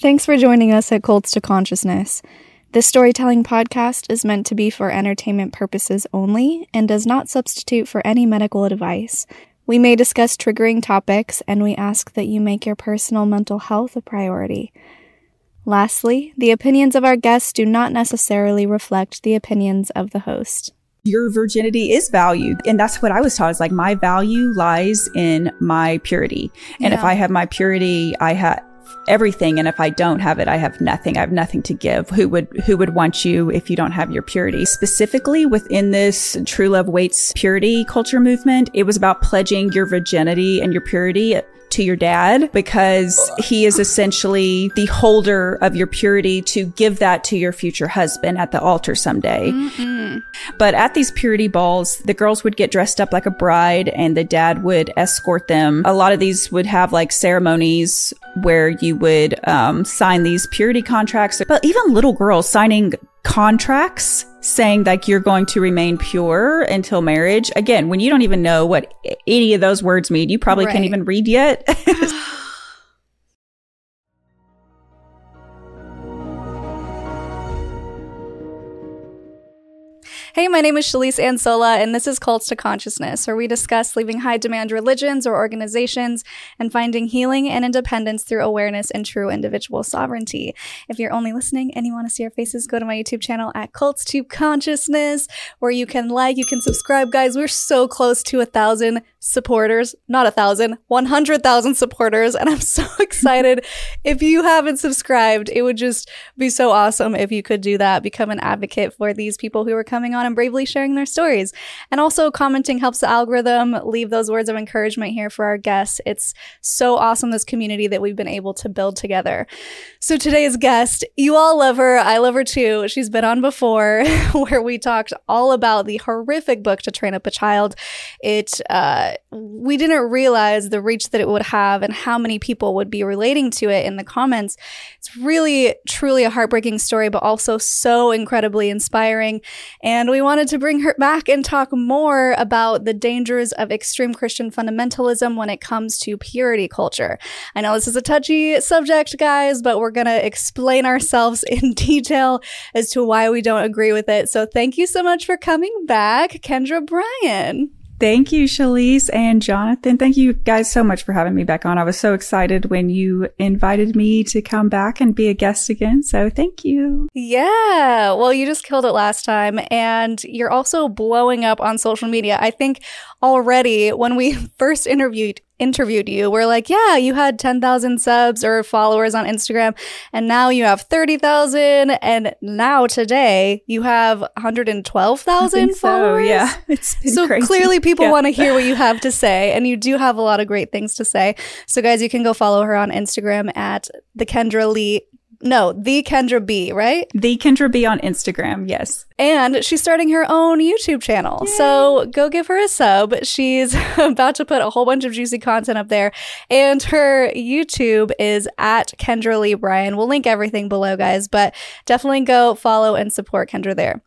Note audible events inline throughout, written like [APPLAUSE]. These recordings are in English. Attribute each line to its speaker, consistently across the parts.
Speaker 1: Thanks for joining us at Cults to Consciousness. This storytelling podcast is meant to be for entertainment purposes only and does not substitute for any medical advice. We may discuss triggering topics, and we ask that you make your personal mental health a priority. Lastly, the opinions of our guests do not necessarily reflect the opinions of the host.
Speaker 2: Your virginity is valued. And that's what I was taught is like my value lies in my purity. And yeah. if I have my purity, I have everything and if I don't have it, I have nothing. I have nothing to give. Who would who would want you if you don't have your purity? Specifically within this True Love Waits purity culture movement, it was about pledging your virginity and your purity to your dad because he is essentially the holder of your purity to give that to your future husband at the altar someday. Mm-hmm. But at these purity balls, the girls would get dressed up like a bride and the dad would escort them. A lot of these would have like ceremonies where you would um, sign these purity contracts. But even little girls signing contracts saying like you're going to remain pure until marriage. Again, when you don't even know what any of those words mean, you probably right. can't even read yet. [SIGHS] [LAUGHS]
Speaker 1: Hey, my name is Shelise Ansola, and this is Cults to Consciousness, where we discuss leaving high demand religions or organizations and finding healing and independence through awareness and true individual sovereignty. If you're only listening and you want to see our faces, go to my YouTube channel at Cults to Consciousness, where you can like, you can subscribe. Guys, we're so close to a thousand supporters, not a thousand, 100,000 supporters. And I'm [LAUGHS] so excited. if you haven't subscribed, it would just be so awesome if you could do that, become an advocate for these people who are coming on and bravely sharing their stories. And also commenting helps the algorithm. Leave those words of encouragement here for our guests. It's so awesome, this community that we've been able to build together. So today's guest, you all love her. I love her too. She's been on before [LAUGHS] where we talked all about the horrific book to train up a child. It, uh, we didn't realize the reach that it would have and how many people would be relating to it in the comments. It's really, truly a heartbreaking story, but also so incredibly inspiring. And we wanted to bring her back and talk more about the dangers of extreme Christian fundamentalism when it comes to purity culture. I know this is a touchy subject, guys, but we're going to explain ourselves [LAUGHS] in detail as to why we don't agree with it. So thank you so much for coming back, Kendra Bryan.
Speaker 2: Thank you, Shelise and Jonathan. Thank you guys so much for having me back on. I was so excited when you invited me to come back and be a guest again. So thank you.
Speaker 1: Yeah. Well, you just killed it last time and you're also blowing up on social media. I think already when we [LAUGHS] first interviewed interviewed you we're like, yeah, you had 10,000 subs or followers on Instagram and now you have 30,000 and now today you have 112,000 followers.
Speaker 2: So, yeah. [LAUGHS] It's
Speaker 1: so
Speaker 2: crazy.
Speaker 1: clearly people
Speaker 2: yeah.
Speaker 1: want to hear what you have to say and you do have a lot of great things to say. So guys, you can go follow her on Instagram at the Kendra Lee no, the Kendra B, right?
Speaker 2: The Kendra B on Instagram, yes.
Speaker 1: And she's starting her own YouTube channel. Yay. So go give her a sub. She's [LAUGHS] about to put a whole bunch of juicy content up there. And her YouTube is at Kendra Lee Bryan. We'll link everything below, guys, but definitely go follow and support Kendra there.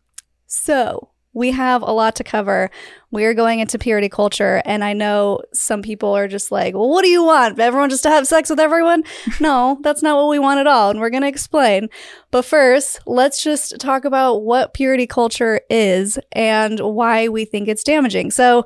Speaker 1: So we have a lot to cover. We're going into purity culture, and I know some people are just like, well, what do you want? Everyone just to have sex with everyone? [LAUGHS] no, that's not what we want at all, and we're going to explain. But first, let's just talk about what purity culture is and why we think it's damaging. So,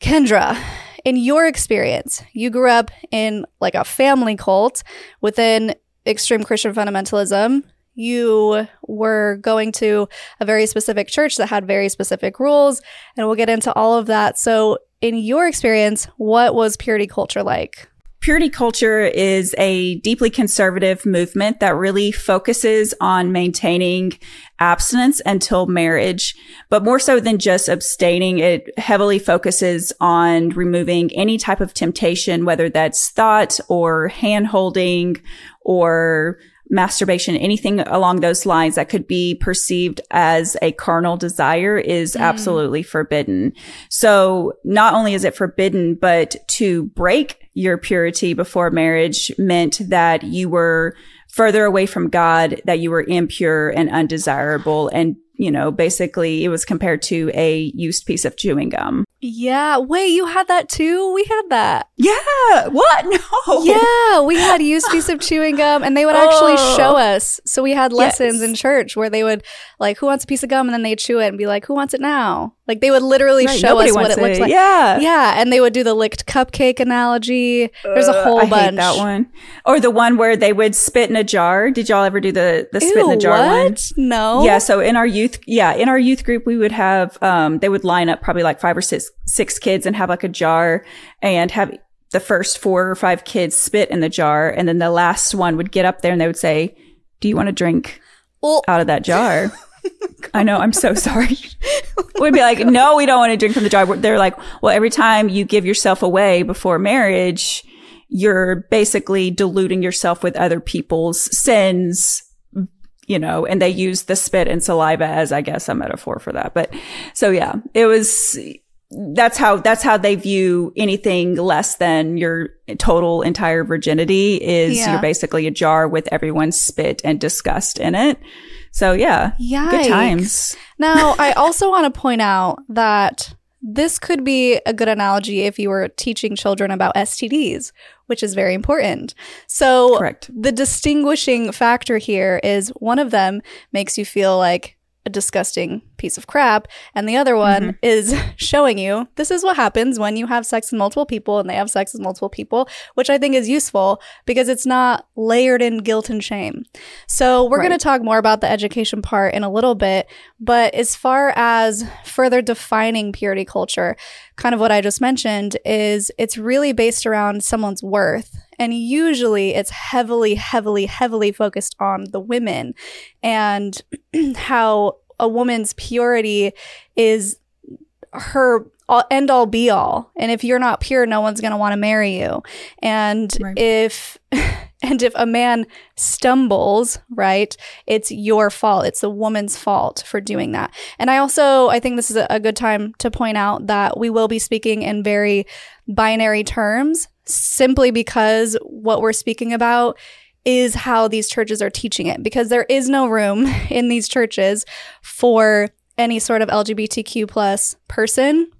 Speaker 1: Kendra, in your experience, you grew up in like a family cult within extreme Christian fundamentalism you were going to a very specific church that had very specific rules, and we'll get into all of that. So, in your experience, what was purity culture like?
Speaker 2: Purity culture is a deeply conservative movement that really focuses on maintaining abstinence until marriage, but more so than just abstaining, it heavily focuses on removing any type of temptation, whether that's thought or hand holding or masturbation, anything along those lines that could be perceived as a carnal desire is mm. absolutely forbidden. So not only is it forbidden, but to break your purity before marriage meant that you were further away from God, that you were impure and undesirable and you know, basically it was compared to a used piece of chewing gum.
Speaker 1: Yeah. Wait, you had that too? We had that.
Speaker 2: Yeah. What? [LAUGHS] No.
Speaker 1: Yeah. We had a used piece of chewing gum and they would actually [LAUGHS] oh. show us. So we had lessons yes. in church where they would like, who wants a piece of gum? And then they'd chew it and be like, who wants it now? Like they would literally right, show us what it, looks like.
Speaker 2: Yeah.
Speaker 1: Yeah. And they would do the licked cupcake analogy. There's a whole
Speaker 2: uh, I
Speaker 1: bunch.
Speaker 2: Hate that one. Or the one where they would spit in a jar. Did y'all ever do the, the spit Ew, in a jar what? one?
Speaker 1: No.
Speaker 2: Yeah. So in our youth, yeah, in our youth group, we would have, um, they would line up probably like five or six, six kids and have like a jar and have the first four or five kids spit in the jar. And then the last one would get up there and they would say, do you want to drink well, out of that jar? [LAUGHS] I know. I'm so sorry. [LAUGHS] We'd be like, no, we don't want to drink from the jar. They're like, well, every time you give yourself away before marriage, you're basically diluting yourself with other people's sins you know, and they use the spit and saliva as, I guess, a metaphor for that. But so yeah, it was, that's how, that's how they view anything less than your total entire virginity is yeah. you're basically a jar with everyone's spit and disgust in it. So yeah,
Speaker 1: Yikes.
Speaker 2: good times.
Speaker 1: Now, I also want to point out that this could be a good analogy if you were teaching children about STDs, which is very important. So,
Speaker 2: Correct.
Speaker 1: the distinguishing factor here is one of them makes you feel like a disgusting piece of crap. And the other one mm-hmm. is [LAUGHS] showing you this is what happens when you have sex with multiple people and they have sex with multiple people, which I think is useful because it's not layered in guilt and shame. So we're right. going to talk more about the education part in a little bit. But as far as further defining purity culture, kind of what I just mentioned is it's really based around someone's worth and usually it's heavily, heavily, heavily focused on the women and [CLEARS THROAT] how a woman's purity is her all, end all be all. And if you're not pure, no one's going to want to marry you. And right. if, [LAUGHS] and if a man stumbles, right, it's your fault. It's the woman's fault for doing that. And I also, I think this is a good time to point out that we will be speaking in very binary terms simply because what we're speaking about is how these churches are teaching it because there is no room [LAUGHS] in these churches for any sort of LGBTQ plus person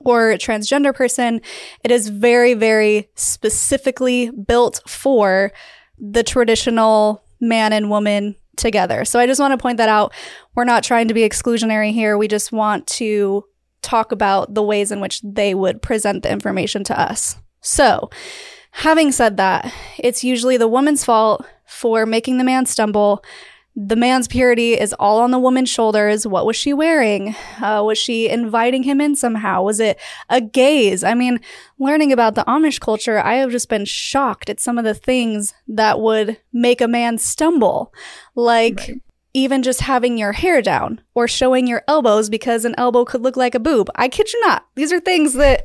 Speaker 1: or transgender person. It is very, very specifically built for the traditional man and woman together. So I just want to point that out. We're not trying to be exclusionary here. We just want to talk about the ways in which they would present the information to us. So, having said that, it's usually the woman's fault for making the man stumble. The man's purity is all on the woman's shoulders. What was she wearing? Uh, was she inviting him in somehow? Was it a gaze? I mean, learning about the Amish culture, I have just been shocked at some of the things that would make a man stumble. Like, right even just having your hair down or showing your elbows because an elbow could look like a boob. I kid you not. These are things that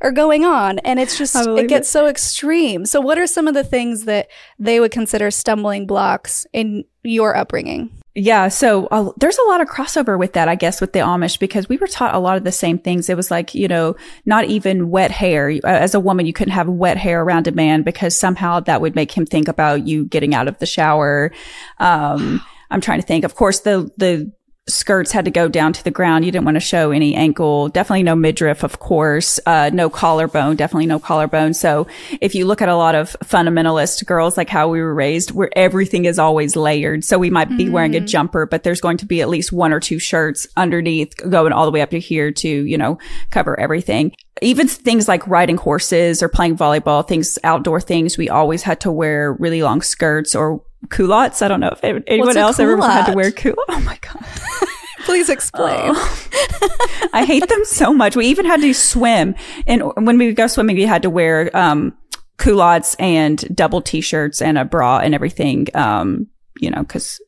Speaker 1: are going on and it's just it gets it. so extreme. So what are some of the things that they would consider stumbling blocks in your upbringing?
Speaker 2: Yeah, so uh, there's a lot of crossover with that, I guess, with the Amish because we were taught a lot of the same things. It was like, you know, not even wet hair. As a woman, you couldn't have wet hair around a man because somehow that would make him think about you getting out of the shower. Um, I'm trying to think. Of course, the the skirts had to go down to the ground. You didn't want to show any ankle. Definitely no midriff, of course. Uh, no collarbone. Definitely no collarbone. So if you look at a lot of fundamentalist girls, like how we were raised, where everything is always layered. So we might be mm-hmm. wearing a mm-hmm. jumper, but there's going to be at least one or two shirts underneath going all the way up to here to, you know, cover everything. Even things like riding horses or playing volleyball, things, outdoor things, we always had to wear really long skirts or culottes. I don't know if anyone else ever had to wear culottes. [LAUGHS] Oh my God. [LAUGHS]
Speaker 1: Please explain.
Speaker 2: Oh. [LAUGHS] I hate them so much. We even had to swim. And when we would go swimming, we had to wear, um, culottes and double t-shirts and a bra and everything. Um, you know, cause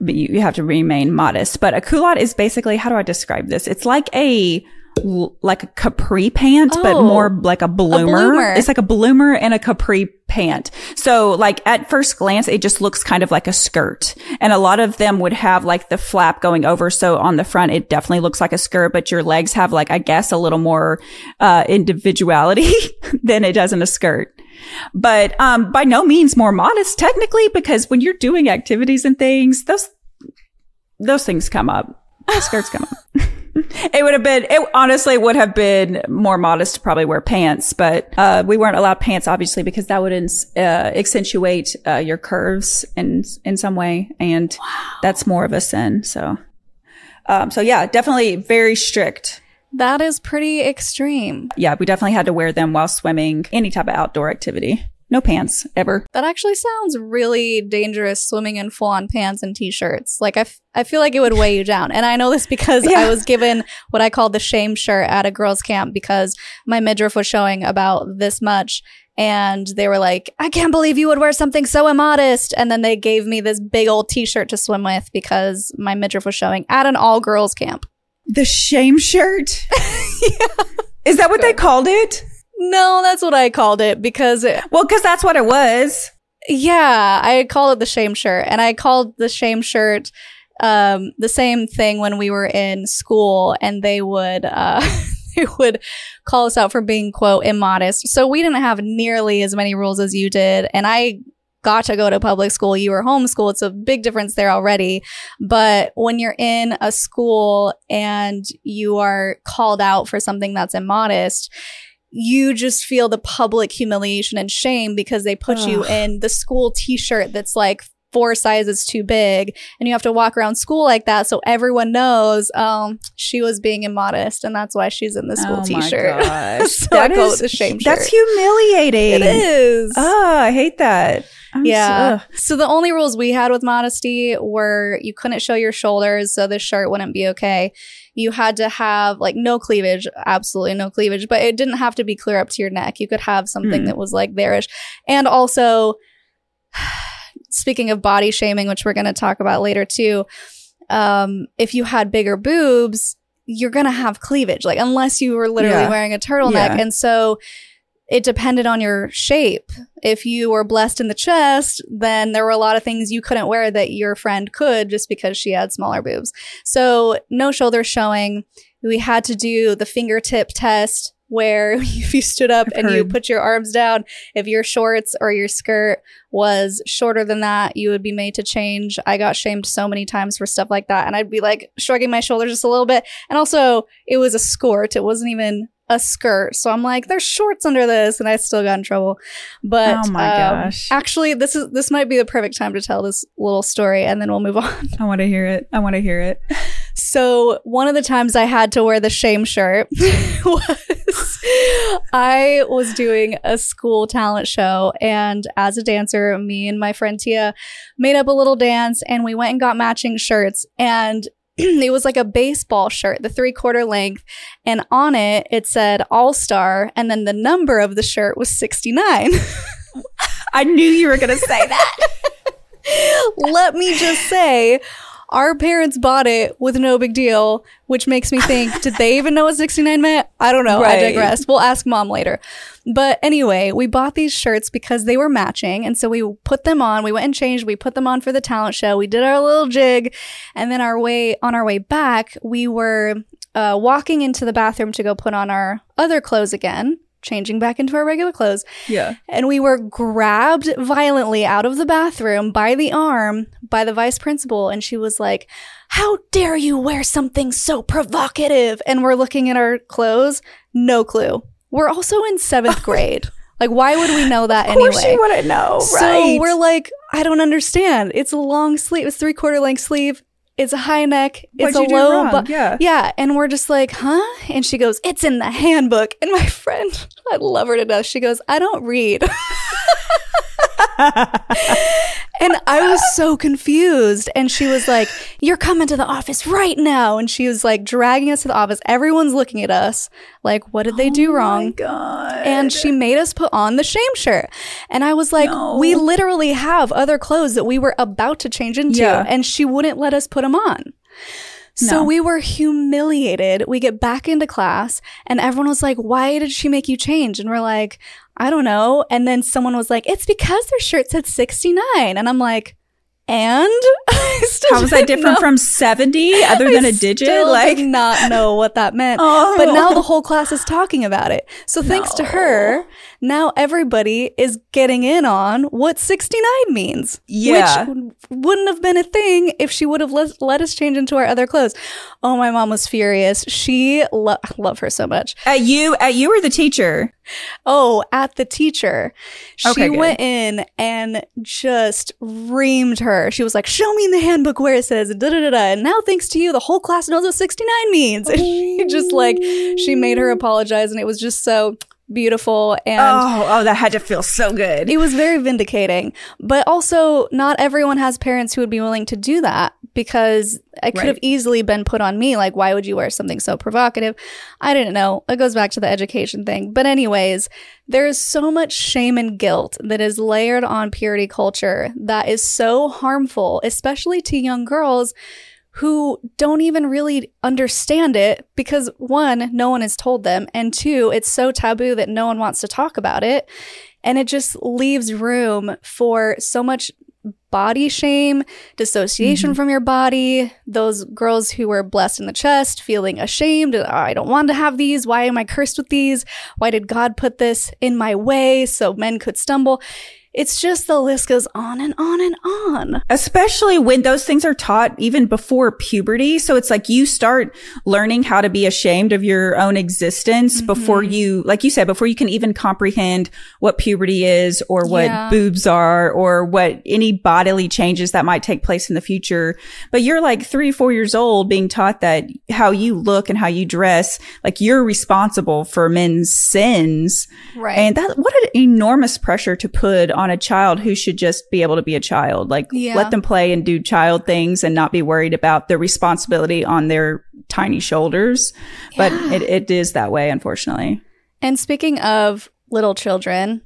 Speaker 2: you, you have to remain modest. But a culotte is basically, how do I describe this? It's like a, like a capri pant, oh, but more like a bloomer. a bloomer. It's like a bloomer and a capri pant. So like at first glance, it just looks kind of like a skirt. And a lot of them would have like the flap going over. So on the front, it definitely looks like a skirt, but your legs have like, I guess, a little more, uh, individuality [LAUGHS] than it does in a skirt. But, um, by no means more modest technically, because when you're doing activities and things, those, those things come up. [LAUGHS] Skirts come up. [LAUGHS] it would have been, it honestly would have been more modest to probably wear pants, but, uh, we weren't allowed pants, obviously, because that would, ins- uh, accentuate, uh, your curves in, in some way. And that's more of a sin. So, um, so yeah, definitely very strict.
Speaker 1: That is pretty extreme.
Speaker 2: Yeah, we definitely had to wear them while swimming, any type of outdoor activity. No pants ever.
Speaker 1: That actually sounds really dangerous swimming in full on pants and t shirts. Like, I, f- I feel like it would weigh you down. And I know this because [LAUGHS]
Speaker 2: Yeah.
Speaker 1: I was given what I call the shame shirt at a girls' camp because my midriff was showing about this much. And they were like, I can't believe you would wear something so immodest. And then they gave me this big old t shirt to swim with because my midriff was showing at an all girls camp.
Speaker 2: The shame shirt? [LAUGHS] yeah. Is that what they called it?
Speaker 1: No, that's what I called it because it,
Speaker 2: Well, because that's what it was.
Speaker 1: Yeah, I called it the shame shirt, and I called the shame shirt um, the same thing when we were in school, and they would uh, [LAUGHS] they would call us out for being quote immodest. So we didn't have nearly as many rules as you did, and I got to go to public school. You were homeschooled. It's a big difference there already. But when you're in a school and you are called out for something that's immodest, you just feel the public humiliation and shame because they put you in the school t-shirt that's like four sizes too big and you have to walk around school like that so everyone knows um she was being immodest and that's why she's in the school
Speaker 2: oh
Speaker 1: t-shirt
Speaker 2: My [LAUGHS] gosh.
Speaker 1: So I call it the shame
Speaker 2: That's
Speaker 1: shirt.
Speaker 2: humiliating.
Speaker 1: it is
Speaker 2: Oh, I hate that. I'm
Speaker 1: yeah.
Speaker 2: so-
Speaker 1: So the only rules we had with modesty were you couldn't show your shoulders, so the shirt wouldn't be okay. You had to have like no cleavage, absolutely no cleavage, but it didn't have to be clear up to your neck. You could have something
Speaker 2: Hmm.
Speaker 1: that was like there-ish. And also, [SIGHS] speaking of body shaming, which we're going to talk about later too, um, if you had bigger boobs, you're going to have cleavage, like unless you were literally
Speaker 2: Yeah.
Speaker 1: wearing a turtleneck.
Speaker 2: Yeah.
Speaker 1: And so it depended on your shape. If you were blessed in the chest, then there were a lot of things you couldn't wear that your friend could just because she had smaller boobs. So no shoulders showing. We had to do the fingertip test where [LAUGHS] if you stood up
Speaker 2: I've
Speaker 1: and you put your arms down, if your shorts or your skirt was shorter than that, you would be made to change. I got shamed so many times for stuff like that. And I'd be like shrugging my shoulders just a little bit. And also, it was a skirt. It wasn't even a skirt. So I'm like, there's shorts under this. And I still got in trouble. But
Speaker 2: Oh my
Speaker 1: um,
Speaker 2: gosh.
Speaker 1: actually, this is this might be the perfect time to tell this little story and then we'll move [LAUGHS] on.
Speaker 2: I want to hear it. I want to hear it.
Speaker 1: So one of the times I had to wear the shame shirt [LAUGHS] was I was doing a school talent show and as a dancer, me and my friend Tia made up a little dance and we went and got matching shirts and [CLEARS THROAT] it was like a baseball shirt, the three quarter length, and on it it said All Star, and then the number of the shirt was 69. [LAUGHS]
Speaker 2: I knew you were going to say that. [LAUGHS]
Speaker 1: Let me just say, our parents bought it with no big deal, which makes me think, did they even know what 69 meant? I don't know. I digress. We'll ask mom later. But anyway, we bought these shirts because they were matching. And so we put them on. We went and changed. We put them on for the talent show. We did our little jig. And then our way, on our way back, we were uh, walking into the bathroom to go put on our other clothes again, changing back into our regular clothes.
Speaker 2: Yeah.
Speaker 1: and we were grabbed violently out of the bathroom by the arm by the vice principal. And she was like how dare you wear something so provocative? And we're looking at our clothes no clue. We're also in seventh [LAUGHS] grade. Like why would we know that
Speaker 2: Of course
Speaker 1: anyway?
Speaker 2: you wouldn't know,
Speaker 1: so we're like i don't understand. It's a long sleeve it's three quarter length sleeve it's a high neck it's
Speaker 2: What'd
Speaker 1: a low
Speaker 2: wrong?
Speaker 1: bu-
Speaker 2: Yeah.
Speaker 1: yeah, and we're just like, huh? And she goes, it's in the handbook. And my [LAUGHS] friend, I love her to death. She goes, I don't read. [LAUGHS] [LAUGHS] and I was so confused. And she was like, You're coming to the office right now. And she was like dragging us to the office. Everyone's looking at us like, What did they do
Speaker 2: Oh
Speaker 1: wrong?
Speaker 2: my God.
Speaker 1: And she made us put on the shame shirt. And I was like,
Speaker 2: No.
Speaker 1: we literally have other clothes that we were about to change into.
Speaker 2: Yeah.
Speaker 1: And she wouldn't let us put them on. So
Speaker 2: No.
Speaker 1: we were humiliated. We get back into class and everyone was like, why did she make you change? And we're like, I don't know. And then someone was like, it's because their shirt said 69. And I'm like, and [LAUGHS] I still
Speaker 2: How was that different
Speaker 1: know.
Speaker 2: from 70 other than
Speaker 1: I
Speaker 2: a digit? Like,
Speaker 1: did not know what that meant.
Speaker 2: Oh.
Speaker 1: But now oh. the whole class is talking about it. So thanks to her, oh. Now everybody is getting in on what 69 means.
Speaker 2: Yeah.
Speaker 1: Which wouldn't have been a thing if she would have let, let us change into our other clothes. Oh, my mom was furious. She lo- love her so much.
Speaker 2: At you, at you or the teacher?
Speaker 1: Oh, at the teacher. She
Speaker 2: Okay,
Speaker 1: went in and just reamed her. She was like, "Show me in the handbook where it says da da da da." And now, thanks to you, the whole class knows what sixty nine means. And [LAUGHS] she just like she made her apologize, and it was just so beautiful and.
Speaker 2: Oh, oh, that had to feel so good.
Speaker 1: It was very vindicating, but also not everyone has parents who would be willing to do that because it could
Speaker 2: Right.
Speaker 1: have easily been put on me. Like, why would you wear something so provocative? I didn't know. It goes back to the education thing. But, anyways, there is so much shame and guilt that is layered on purity culture that is so harmful, especially to young girls who don't even really understand it because one, no one has told them, and two, it's so taboo that no one wants to talk about it. And it just leaves room for so much body shame, dissociation mm-hmm. from your body, those girls who were blessed in the chest feeling ashamed. "Oh, I don't want to have these. Why am I cursed with these? Why did God put this in my way so men could stumble? It's just the list goes on and on and on.
Speaker 2: Especially when those things are taught even before puberty. So it's like you start learning how to be ashamed of your own existence mm-hmm. before you, like you said, before you can even comprehend what puberty is or what
Speaker 1: Yeah.
Speaker 2: boobs are or what any bodily changes that might take place in the future. But you're like three, four years old being taught that how you look and how you dress, like you're responsible for men's sins.
Speaker 1: Right.
Speaker 2: And that, what an enormous pressure to put on a child who should just be able to be a child. Like,
Speaker 1: Yeah.
Speaker 2: let them play and do child things and not be worried about the responsibility on their tiny shoulders. But it, it is that way, unfortunately.
Speaker 1: And speaking of little children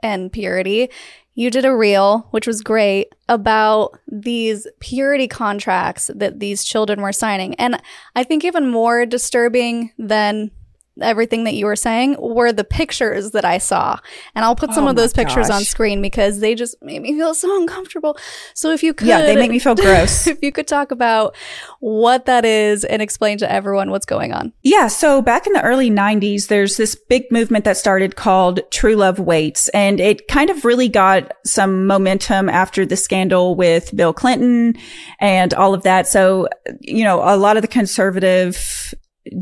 Speaker 1: and purity, you did a reel, which was great, about these purity contracts that these children were signing. And I think even more disturbing than everything that you were saying were the pictures that I saw. And I'll put some
Speaker 2: Oh
Speaker 1: of those pictures on screen because they just made me feel so uncomfortable. So if you could
Speaker 2: Yeah, they make me feel gross. [LAUGHS]
Speaker 1: if you could talk about what that is and explain to everyone what's going on.
Speaker 2: Yeah. So back in the early 90s, there's this big movement that started called True Love Waits. And it kind of really got some momentum after the scandal with Bill Clinton and all of that. So, you know, a lot of the conservative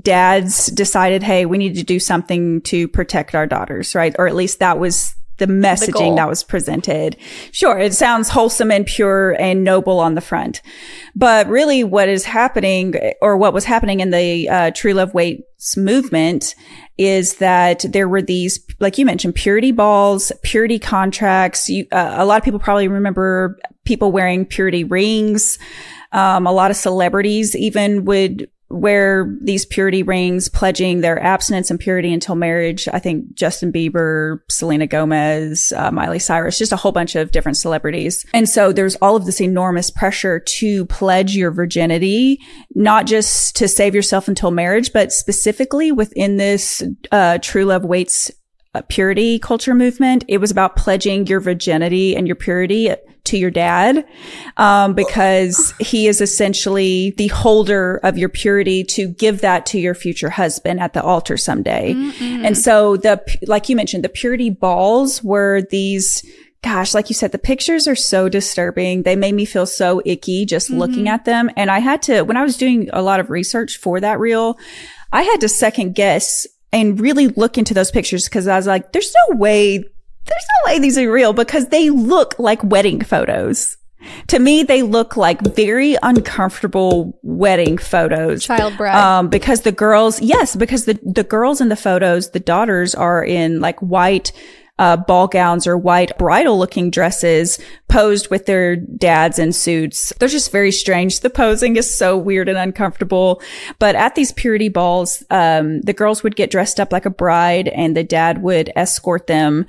Speaker 2: dads decided, Hey, we need to do something to protect our daughters, right? Or at least that was the messaging that was presented. Sure, it sounds wholesome and pure and noble on the front. But really what is happening or what was happening in the uh, True Love Waits movement is that there were these, like you mentioned, purity balls, purity contracts. You, uh, a lot of people probably remember people wearing purity rings. Um, a lot of celebrities even would wear these purity rings, pledging their abstinence and purity until marriage. I think Justin Bieber, Selena Gomez, uh, Miley Cyrus, just a whole bunch of different celebrities. And so there's all of this enormous pressure to pledge your virginity, not just to save yourself until marriage, but specifically within this, uh, True Love Waits purity culture movement. It was about pledging your virginity and your purity to your dad, um, because he is essentially the holder of your purity to give that to your future husband at the altar someday. And so the, like you mentioned, the purity balls were these gosh, like you said, the pictures are so disturbing. They made me feel so icky just looking at them. And I had to, when I was doing a lot of research for that reel, I had to second guess and really look into those pictures because I was like, there's no way, there's no way these are real because they look like wedding photos. To me, they look like very uncomfortable wedding photos.
Speaker 1: Child bride.
Speaker 2: Um, because the girls, yes, because the, the girls in the photos, the daughters are in like white, uh, ball gowns or white bridal looking dresses posed with their dads in suits. They're just very strange. The posing is so weird and uncomfortable. But at these purity balls, um, the girls would get dressed up like a bride and the dad would escort them.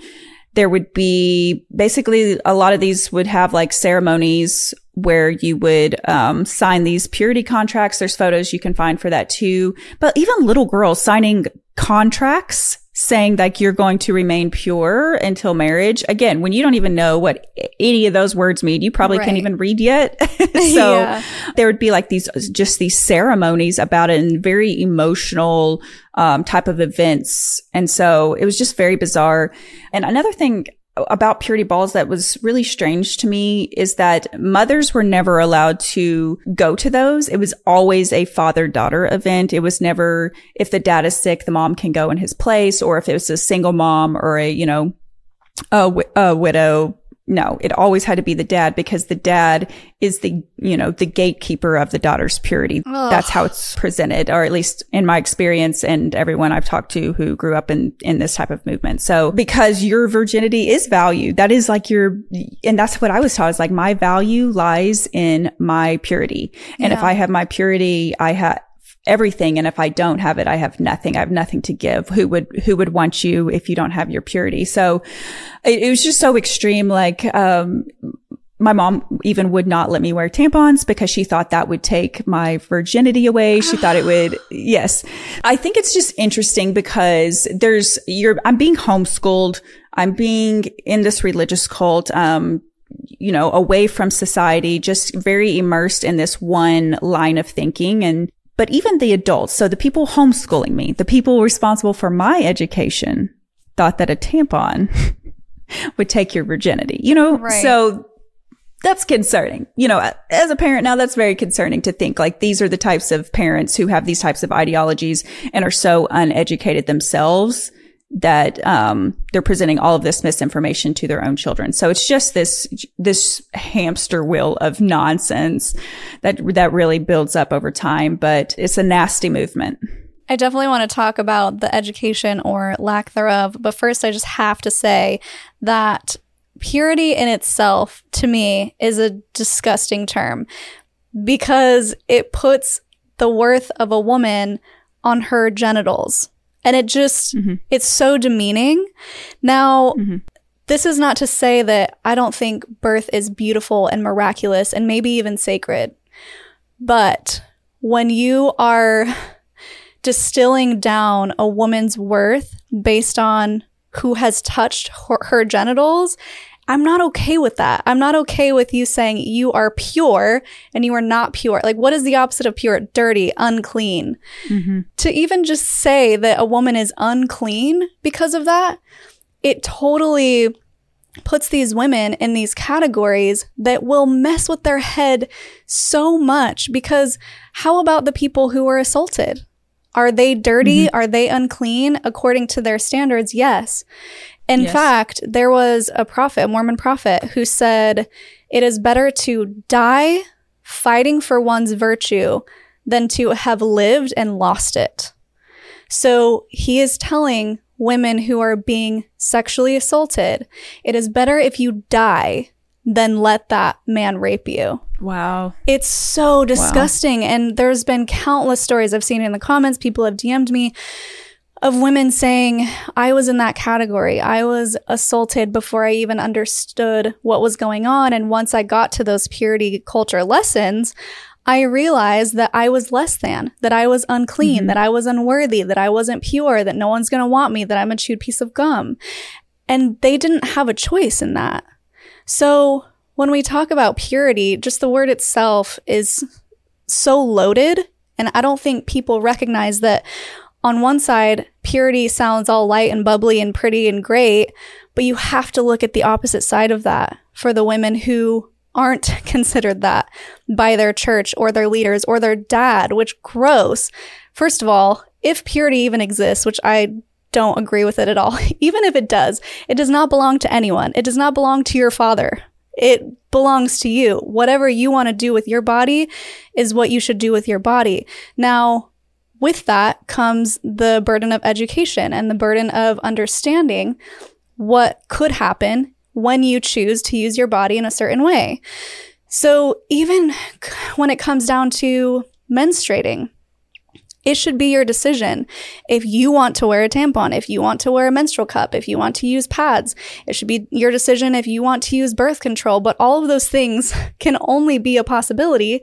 Speaker 2: There would be basically a lot of these would have like ceremonies where you would um, sign these purity contracts. There's photos you can find for that too. But even little girls signing contracts saying like you're going to remain pure until marriage. Again, when you don't even know what any of those words mean, you probably can't even read yet. [LAUGHS] [LAUGHS] so
Speaker 1: Yeah.
Speaker 2: there would be like these, just these ceremonies about it and very emotional, um, type of events. And so it was just very bizarre. And another thing about purity balls that was really strange to me is that mothers were never allowed to go to those. It was always a father daughter event. It was never, if the dad is sick, the mom can go in his place, or if it was a single mom or a, you know, a, a widow no, it always had to be the dad because the dad is the, you know, the gatekeeper of the daughter's purity. Ugh. That's how it's presented, or at least in my experience and everyone I've talked to who grew up in, in this type of movement. So because your virginity is valued, that is like your, and that's what I was taught is like my value lies in my purity. And yeah. if I have my purity, I have, everything. And if I don't have it, I have nothing. I have nothing to give. Who would, who would want you if you don't have your purity? So it, it was just so extreme. Like, um, my mom even would not let me wear tampons because she thought that would take my virginity away. She thought it would. [SIGHS] Yes. I think it's just interesting because there's, you're, I'm being homeschooled. I'm being in this religious cult. Um, you know, away from society, just very immersed in this one line of thinking. And but even the adults, so the people homeschooling me, the people responsible for my education thought that a tampon [LAUGHS] would take your virginity, you know? Right. So that's concerning. You know, as a parent now, that's very concerning to think like these are the types of parents who have these types of ideologies and are so uneducated themselves that um, they're presenting all of this misinformation to their own children. So it's just this this hamster wheel of nonsense that that really builds up over time. But it's a nasty movement.
Speaker 1: I definitely want to talk about the education or lack thereof, but first I just have to say that purity in itself to me is a disgusting term because it puts the worth of a woman on her genitals and it just, mm-hmm. it's so demeaning. Now, mm-hmm. this is not to say that I don't think birth is beautiful and miraculous and maybe even sacred. But when you are distilling down a woman's worth based on who has touched her, her genitals I'm not okay with that. I'm not okay with you saying you are pure and you are not pure. Like, what is the opposite of pure? Dirty, unclean. Mm-hmm. To even just say that a woman is unclean because of that, it totally puts these women in these categories that will mess with their head so much because how about the people who were assaulted? Are they dirty? Mm-hmm. Are they unclean according to their standards? Yes. In yes. fact, there was a prophet, a Mormon prophet, who said, It is better to die fighting for one's virtue than to have lived and lost it. So he is telling women who are being sexually assaulted, it is better if you die than let that man rape you.
Speaker 2: Wow.
Speaker 1: It's so disgusting. Wow. And there's been countless stories I've seen in the comments. People have DM'd me of women saying, I was in that category. I was assaulted before I even understood what was going on. And once I got to those purity culture lessons, I realized that I was less than, that I was unclean, mm-hmm. that I was unworthy, that I wasn't pure, that no one's going to want me, that I'm a chewed piece of gum. And they didn't have a choice in that. So when we talk about purity, just the word itself is so loaded. And I don't think people recognize that on one side, purity sounds all light and bubbly and pretty and great, but you have to look at the opposite side of that for the women who aren't [LAUGHS] considered that by their church or their leaders or their dad, which gross. First of all, if purity even exists, which I don't agree with it at all, [LAUGHS] even if it does, it does not belong to anyone. It does not belong to your father. It belongs to you. Whatever you want to do with your body is what you should do with your body. Now, with that comes the burden of education and the burden of understanding what could happen when you choose to use your body in a certain way. So, even when it comes down to menstruating, it should be your decision. If you want to wear a tampon, if you want to wear a menstrual cup, if you want to use pads, it should be your decision if you want to use birth control. But all of those things [LAUGHS] can only be a possibility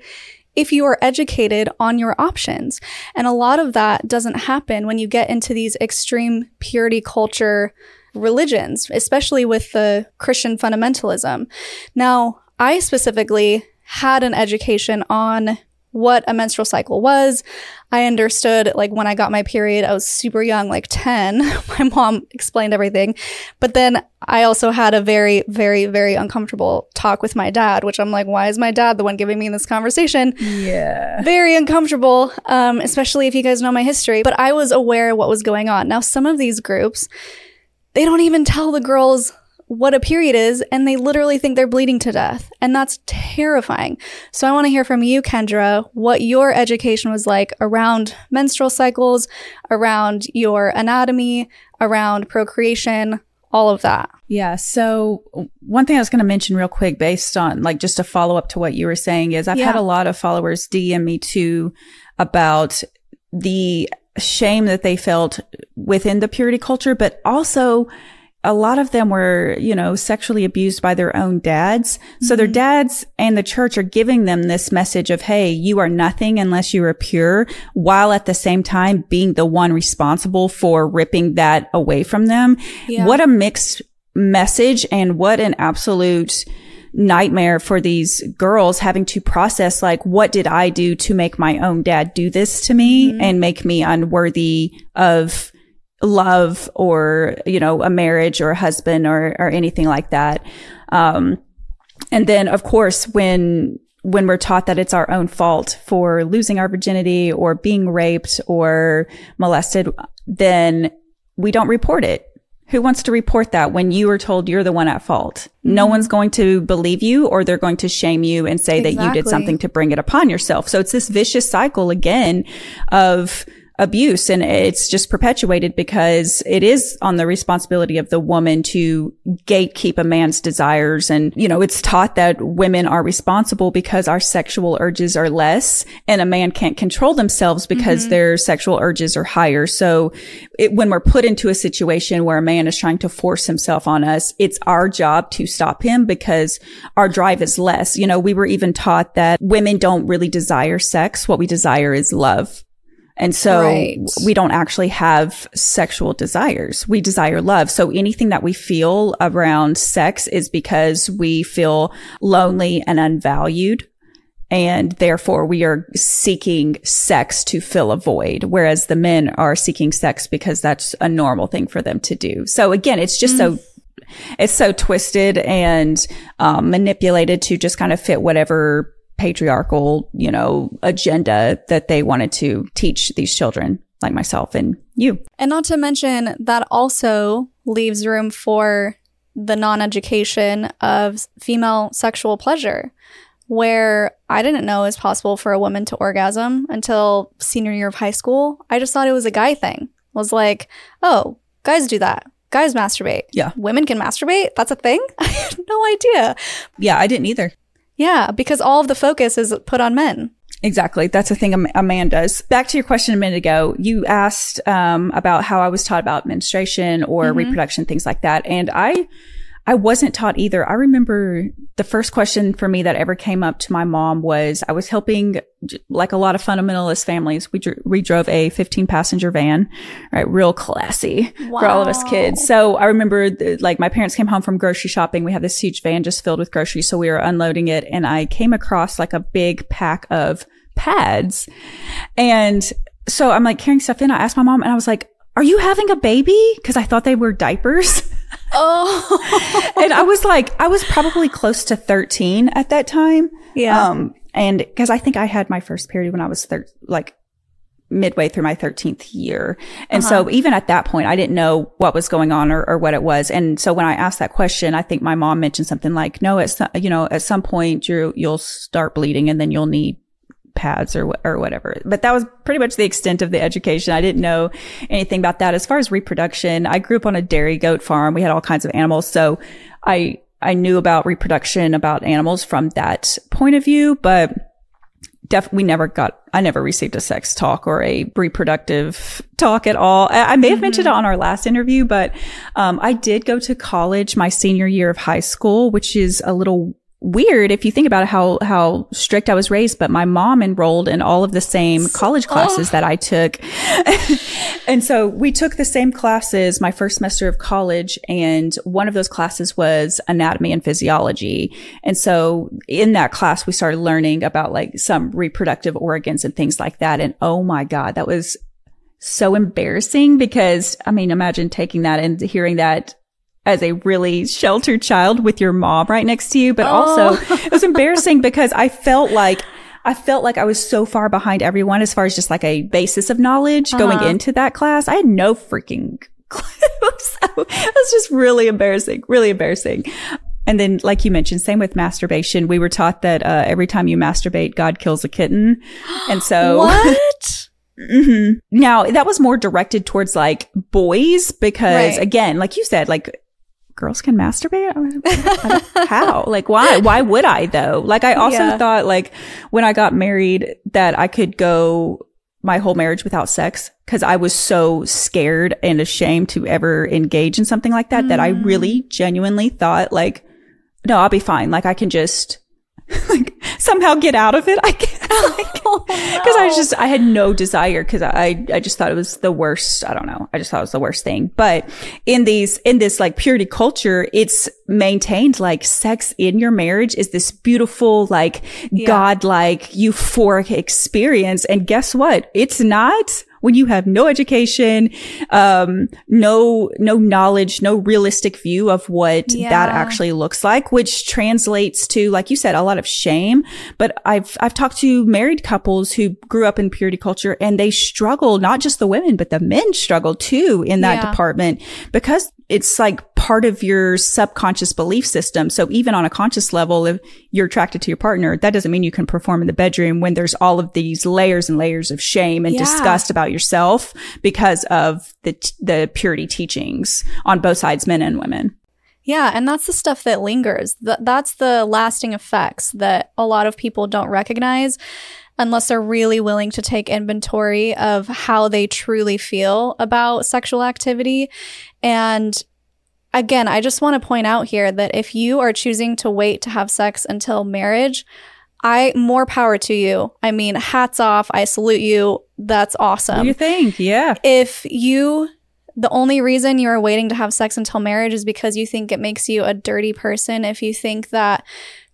Speaker 1: if you are educated on your options. And a lot of that doesn't happen when you get into these extreme purity culture religions, especially with the Christian fundamentalism. Now, I specifically had an education on what a menstrual cycle was. I understood, like, when I got my period, I was super young, like 10. [LAUGHS] my mom explained everything. But then I also had a very, very, very uncomfortable talk with my dad, which I'm like, why is my dad the one giving me this conversation?
Speaker 2: Yeah.
Speaker 1: Very uncomfortable, um, especially if you guys know my history. But I was aware of what was going on. Now, some of these groups, they don't even tell the girls what a period is and they literally think they're bleeding to death. And that's terrifying. So I want to hear from you, Kendra, what your education was like around menstrual cycles, around your anatomy, around procreation, all of that.
Speaker 2: Yeah. So one thing I was going to mention real quick based on like just a follow up to what you were saying is I've yeah. had a lot of followers DM me too about the shame that they felt within the purity culture, but also a lot of them were, you know, sexually abused by their own dads. Mm-hmm. So their mm-hmm. dads and the church are giving them this message of, Hey, you are nothing unless you are pure, while at the same time being the one responsible for ripping that away from them. Yeah. What a mixed message and what an absolute nightmare for these girls having to process like, what did I do to make my own dad do this to me mm-hmm. and make me unworthy of love or, you know, a marriage or a husband or, or anything like that. Um, and then of course, when, when we're taught that it's our own fault for losing our virginity or being raped or molested, then we don't report it. Who wants to report that when you are told you're the one at fault? Mm-hmm. No one's going to believe you or they're going to shame you and say exactly. that you did something to bring it upon yourself. So it's this vicious cycle again of abuse and it's just perpetuated because it is on the responsibility of the woman to gatekeep a man's desires. And, you know, it's taught that women are responsible because our sexual urges are less and a man can't control themselves because mm-hmm. their sexual urges are higher. So it, when we're put into a situation where a man is trying to force himself on us, it's our job to stop him because our drive is less. You know, we were even taught that women don't really desire sex. What we desire is love. And so right. we don't actually have sexual desires. We desire love. So anything that we feel around sex is because we feel lonely and unvalued. And therefore we are seeking sex to fill a void, whereas the men are seeking sex because that's a normal thing for them to do. So again, it's just mm. so it's so twisted and um, manipulated to just kind of fit whatever patriarchal, you know, agenda that they wanted to teach these children like myself and you.
Speaker 1: And not to mention that also leaves room for the non-education of female sexual pleasure where I didn't know it was possible for a woman to orgasm until senior year of high school. I just thought it was a guy thing. was like, "Oh, guys do that. Guys masturbate.
Speaker 2: Yeah.
Speaker 1: Women can masturbate? That's a thing?" [LAUGHS] I had no idea.
Speaker 2: Yeah, I didn't either.
Speaker 1: Yeah, because all of the focus is put on men.
Speaker 2: Exactly. That's the thing a, man does. Back to your question a minute ago, you asked um, about how I was taught about menstruation or mm-hmm. reproduction, things like that. And I I wasn't taught either. I remember the first question for me that ever came up to my mom was I was helping like a lot of fundamentalist families. We, dr- we drove a 15 passenger van, right? Real classy wow. for all of us kids. So I remember the, like my parents came home from grocery shopping. We had this huge van just filled with groceries. So we were unloading it and I came across like a big pack of pads. And so I'm like carrying stuff in. I asked my mom and I was like, are you having a baby? Cause I thought they were diapers. [LAUGHS] Oh. and I was like, I was probably close to 13 at that time.
Speaker 1: Yeah. Um,
Speaker 2: and because I think I had my first period when I was thir- like midway through my 13th year. And uh-huh. so even at that point, I didn't know what was going on or, or, what it was. And so when I asked that question, I think my mom mentioned something like, no, at some, you know, at some point you you'll start bleeding and then you'll need pads or or whatever. But that was pretty much the extent of the education. I didn't know anything about that. As far as reproduction, I grew up on a dairy goat farm. We had all kinds of animals, so I I knew about reproduction about animals from that point of view, but def- we never got, I never received a sex talk or a reproductive talk at all. I, I may have mm-hmm. mentioned it on our last interview, but, um, I did go to college my senior year of high school, which is a little weird if you think about how how strict I was raised, but my mom enrolled in all of the same college classes oh. that I took. [LAUGHS] and so we took the same classes my first semester of college and one of those classes was anatomy and physiology. And so in that class we started learning about like some reproductive organs and things like that and oh my god, that was so embarrassing because I mean imagine taking that and hearing that as a really sheltered child with your mom right next to you. But oh. also [LAUGHS] it was embarrassing because I felt like I felt like I was so far behind everyone as far as just like a basis of knowledge uh-huh. going into that class. I had no freaking [LAUGHS] clue. so it was just really embarrassing, really embarrassing. And then, like you mentioned, same with masturbation. We were taught that uh, every time you masturbate, God kills a kitten. [GASPS] And so, [LAUGHS]
Speaker 1: what?
Speaker 2: mm-hmm. Now that was more directed towards like boys because, right. again, like you said, like girls can masturbate? [LAUGHS] How? like, why? Why would I though? Like, I also yeah. thought like when I got married that I could go my whole marriage without sex because I was so scared and ashamed to ever engage in something like that mm. that I really mm. genuinely thought like, no, I'll be fine. Like, I can just [LAUGHS] like somehow get out of it. I because [LAUGHS] oh, no. I just I had no desire because I I just thought it was the worst. I don't know. I just thought it was the worst thing. But in these in this like purity culture, it's maintained like sex in your marriage is this beautiful like yeah. godlike euphoric experience. And guess what? It's not when you have no education, um, no, no knowledge, no realistic view of what yeah. that actually looks like, which translates to, like you said, a lot of shame. But I've, I've talked to married couples who grew up in purity culture and they struggle, not just the women, but the men struggle too in that yeah. department because it's like part of your subconscious belief system. So even on a conscious level, if you're attracted to your partner, that doesn't mean you can perform in the bedroom when there's all of these layers and layers of shame and yeah. disgust about yourself because of the, the purity teachings on both sides, men and women.
Speaker 1: Yeah, and that's the stuff that lingers. Th- that's the lasting effects that a lot of people don't recognize unless they're really willing to take inventory of how they truly feel about sexual activity. And again, I just want to point out here that if you are choosing to wait to have sex until marriage, I more power to you. I mean, hats off. I salute you. That's awesome.
Speaker 2: You think? Yeah.
Speaker 1: If you the only reason you are waiting to have sex until marriage is because you think it makes you a dirty person. If you think that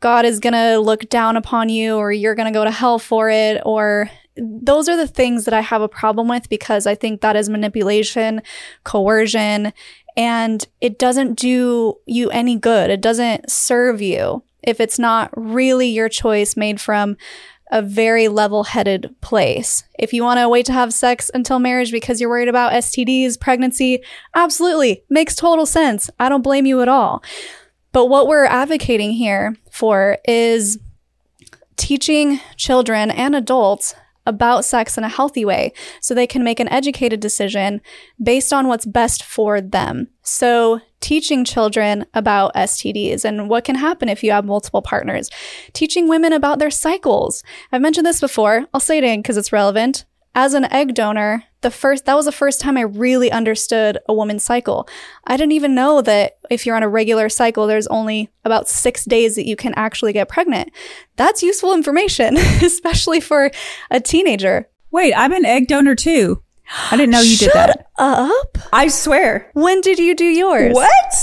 Speaker 1: God is going to look down upon you or you're going to go to hell for it or those are the things that I have a problem with because I think that is manipulation, coercion, and it doesn't do you any good. It doesn't serve you if it's not really your choice made from a very level headed place. If you want to wait to have sex until marriage because you're worried about STDs, pregnancy, absolutely makes total sense. I don't blame you at all. But what we're advocating here for is teaching children and adults about sex in a healthy way so they can make an educated decision based on what's best for them. So, teaching children about STDs and what can happen if you have multiple partners, teaching women about their cycles. I've mentioned this before, I'll say it again because it's relevant as an egg donor, the first that was the first time I really understood a woman's cycle. I didn't even know that if you're on a regular cycle, there's only about six days that you can actually get pregnant. That's useful information, [LAUGHS] especially for a teenager.
Speaker 2: Wait, I'm an egg donor too. I didn't know you
Speaker 1: Shut
Speaker 2: did that.
Speaker 1: Up.
Speaker 2: I swear.
Speaker 1: When did you do yours?
Speaker 2: What?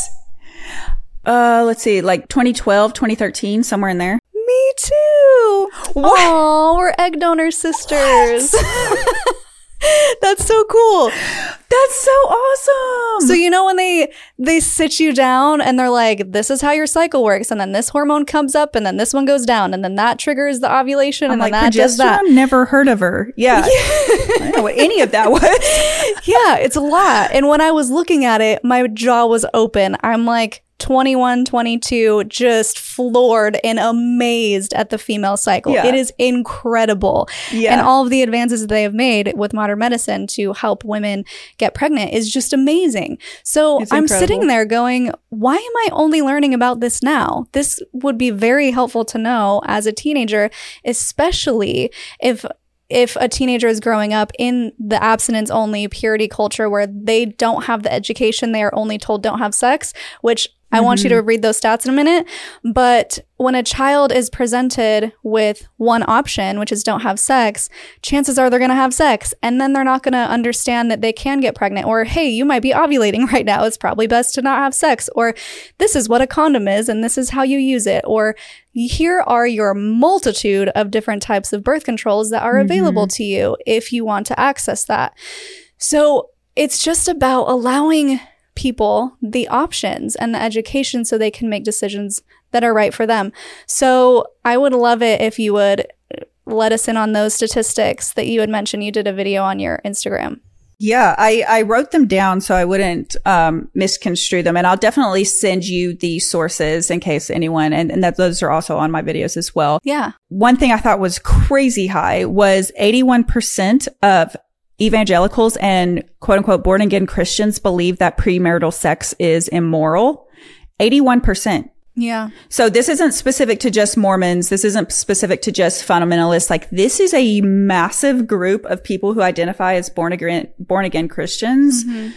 Speaker 2: Uh, let's see, like 2012, 2013, somewhere in there.
Speaker 1: Me too. What? Oh, we're egg donor sisters. [LAUGHS] That's so cool.
Speaker 2: That's so awesome.
Speaker 1: So you know when they they sit you down and they're like, "This is how your cycle works," and then this hormone comes up, and then this one goes down, and then that triggers the ovulation, I'm and like, then that does that.
Speaker 2: Never heard of her. Yeah, yeah. I don't know what any of that was. [LAUGHS]
Speaker 1: yeah, it's a lot. And when I was looking at it, my jaw was open. I'm like, 21, 22, just floored and amazed at the female cycle. Yeah. It is incredible. Yeah. And all of the advances that they have made with modern medicine to help women get pregnant is just amazing. So I'm sitting there going, why am I only learning about this now? This would be very helpful to know as a teenager, especially if if a teenager is growing up in the abstinence only purity culture where they don't have the education, they are only told don't have sex, which I want you to mm-hmm. read those stats in a minute. But when a child is presented with one option, which is don't have sex, chances are they're going to have sex. And then they're not going to understand that they can get pregnant. Or, hey, you might be ovulating [LAUGHS] right now. It's probably best to not have sex. Or, this is what a condom is and this is how you use it. Or, here are your multitude of different types of birth controls that are available mm-hmm. to you if you want to access that. So, it's just about allowing people the options and the education so they can make decisions that are right for them. So I would love it if you would let us in on those statistics that you had mentioned. You did a video on your Instagram.
Speaker 2: Yeah, I, I wrote them down so I wouldn't um, misconstrue them. And I'll definitely send you the sources in case anyone, and, and that those are also on my videos as well.
Speaker 1: Yeah.
Speaker 2: One thing I thought was crazy high was 81% of evangelicals and quote unquote born again Christians believe that premarital sex is immoral. 81%.
Speaker 1: Yeah.
Speaker 2: So this isn't specific to just Mormons. This isn't specific to just fundamentalists. Like this is a massive group of people who identify as born again, born again Christians mm-hmm.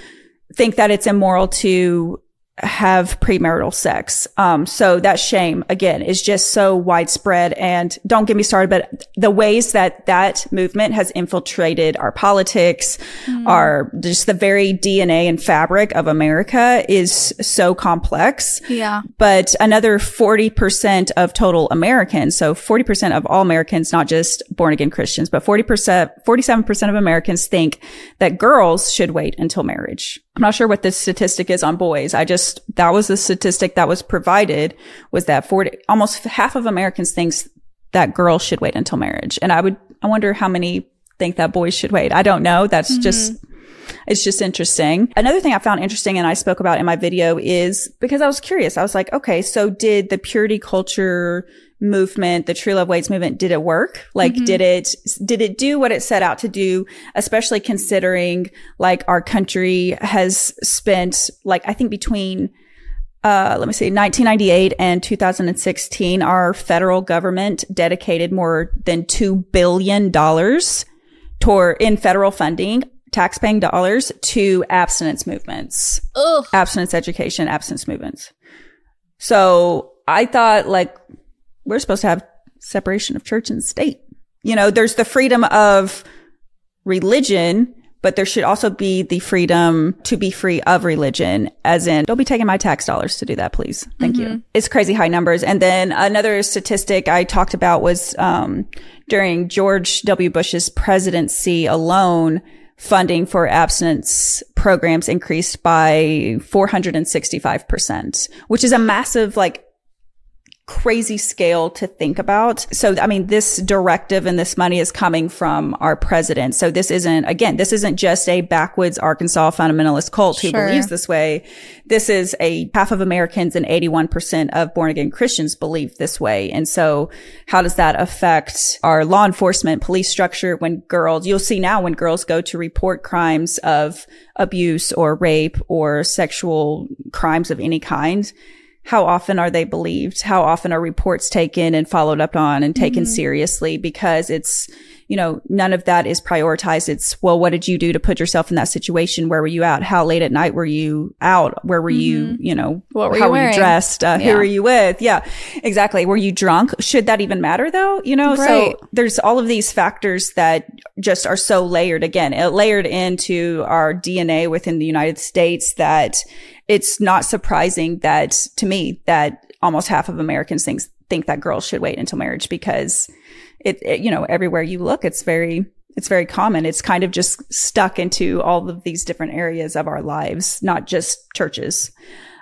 Speaker 2: think that it's immoral to have premarital sex. Um, so that shame again is just so widespread. And don't get me started, but the ways that that movement has infiltrated our politics, mm. our just the very DNA and fabric of America is so complex.
Speaker 1: Yeah.
Speaker 2: But another 40% of total Americans, so 40% of all Americans, not just born again Christians, but 40%, 47% of Americans think that girls should wait until marriage. I'm not sure what the statistic is on boys. I just, that was the statistic that was provided was that 40, almost half of Americans thinks that girls should wait until marriage. And I would, I wonder how many think that boys should wait. I don't know. That's mm-hmm. just, it's just interesting. Another thing I found interesting and I spoke about in my video is because I was curious. I was like, okay, so did the purity culture movement, the True Love Waits movement, did it work? Like, mm-hmm. did it, did it do what it set out to do? Especially considering like our country has spent like, I think between, uh, let me see, 1998 and 2016, our federal government dedicated more than $2 billion toward in federal funding taxpaying dollars to abstinence movements,
Speaker 1: Ugh.
Speaker 2: abstinence education, abstinence movements. So I thought like we're supposed to have separation of church and state. You know, there's the freedom of religion, but there should also be the freedom to be free of religion, as in, don't be taking my tax dollars to do that, please. Thank mm-hmm. you. It's crazy high numbers. And then another statistic I talked about was, um, during George W. Bush's presidency alone, funding for abstinence programs increased by 465%, which is a massive, like, crazy scale to think about. So, I mean, this directive and this money is coming from our president. So this isn't, again, this isn't just a backwoods Arkansas fundamentalist cult who sure. believes this way. This is a half of Americans and 81% of born again Christians believe this way. And so how does that affect our law enforcement police structure when girls, you'll see now when girls go to report crimes of abuse or rape or sexual crimes of any kind, how often are they believed? How often are reports taken and followed up on and taken mm-hmm. seriously? Because it's, you know, none of that is prioritized. It's, well, what did you do to put yourself in that situation? Where were you out? How late at night were you out? Where were mm-hmm. you, you know,
Speaker 1: what were
Speaker 2: how
Speaker 1: you
Speaker 2: were you dressed? Uh, yeah. Who were you with? Yeah, exactly. Were you drunk? Should that even matter though? You know, right. so there's all of these factors that just are so layered again, layered into our DNA within the United States that it's not surprising that to me that almost half of Americans think think that girls should wait until marriage because it, it, you know everywhere you look it's very it's very common. It's kind of just stuck into all of these different areas of our lives not just churches.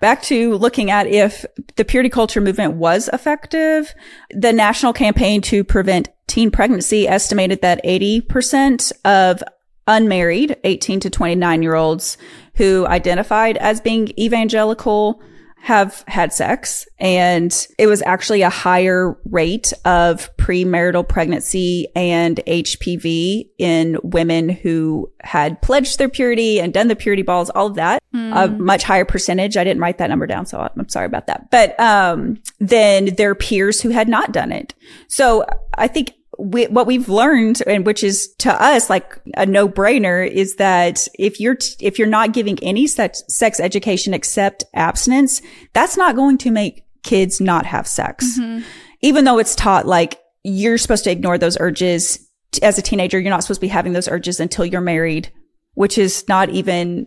Speaker 2: Back to looking at if the purity culture movement was effective the national campaign to prevent teen pregnancy estimated that 80% of unmarried 18 to 29 year olds who identified as being evangelical have had sex and it was actually a higher rate of premarital pregnancy and HPV in women who had pledged their purity and done the purity balls, all of that. Mm. A much higher percentage. I didn't write that number down, so I'm sorry about that. But um, then their peers who had not done it. So I think we, what we've learned and which is to us like a no brainer is that if you're, t- if you're not giving any sex, sex education except abstinence, that's not going to make kids not have sex. Mm-hmm. Even though it's taught like you're supposed to ignore those urges as a teenager. You're not supposed to be having those urges until you're married, which is not even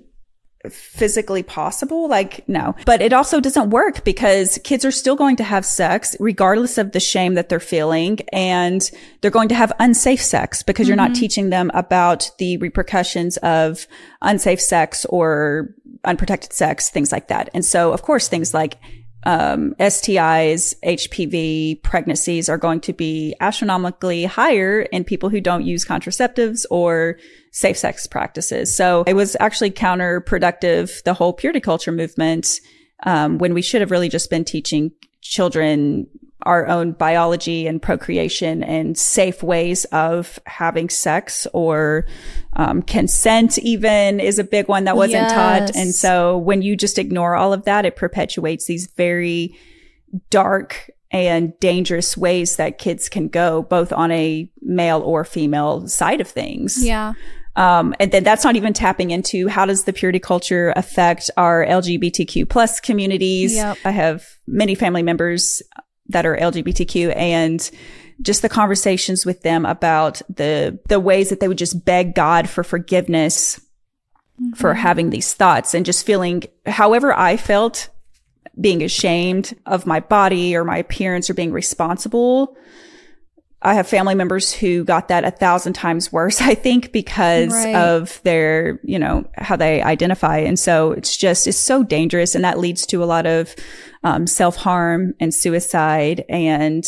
Speaker 2: physically possible. Like, no, but it also doesn't work because kids are still going to have sex regardless of the shame that they're feeling. And they're going to have unsafe sex because mm-hmm. you're not mm-hmm. teaching them about the repercussions of unsafe sex or unprotected sex, things like that. And so, of course, things like um, STIs, HPV, pregnancies are going to be astronomically higher in people who don't use contraceptives or safe sex practices. So it was actually counterproductive, the whole purity culture movement, um, when we should have really just been teaching children our own biology and procreation and safe ways of having sex or um, consent even is a big one that wasn't yes. taught and so when you just ignore all of that it perpetuates these very dark and dangerous ways that kids can go both on a male or female side of things
Speaker 1: yeah
Speaker 2: um, and then that's not even tapping into how does the purity culture affect our LGBTQ plus communities. Yep. I have many family members that are LGBTQ and just the conversations with them about the the ways that they would just beg God for forgiveness mm-hmm. for having these thoughts and just feeling however I felt being ashamed of my body or my appearance or being responsible. I have family members who got that a thousand times worse, [LAUGHS] I think, because right. of their, you know, how they identify. And so it's just, it's so dangerous. And that leads to a lot of um, self harm and suicide and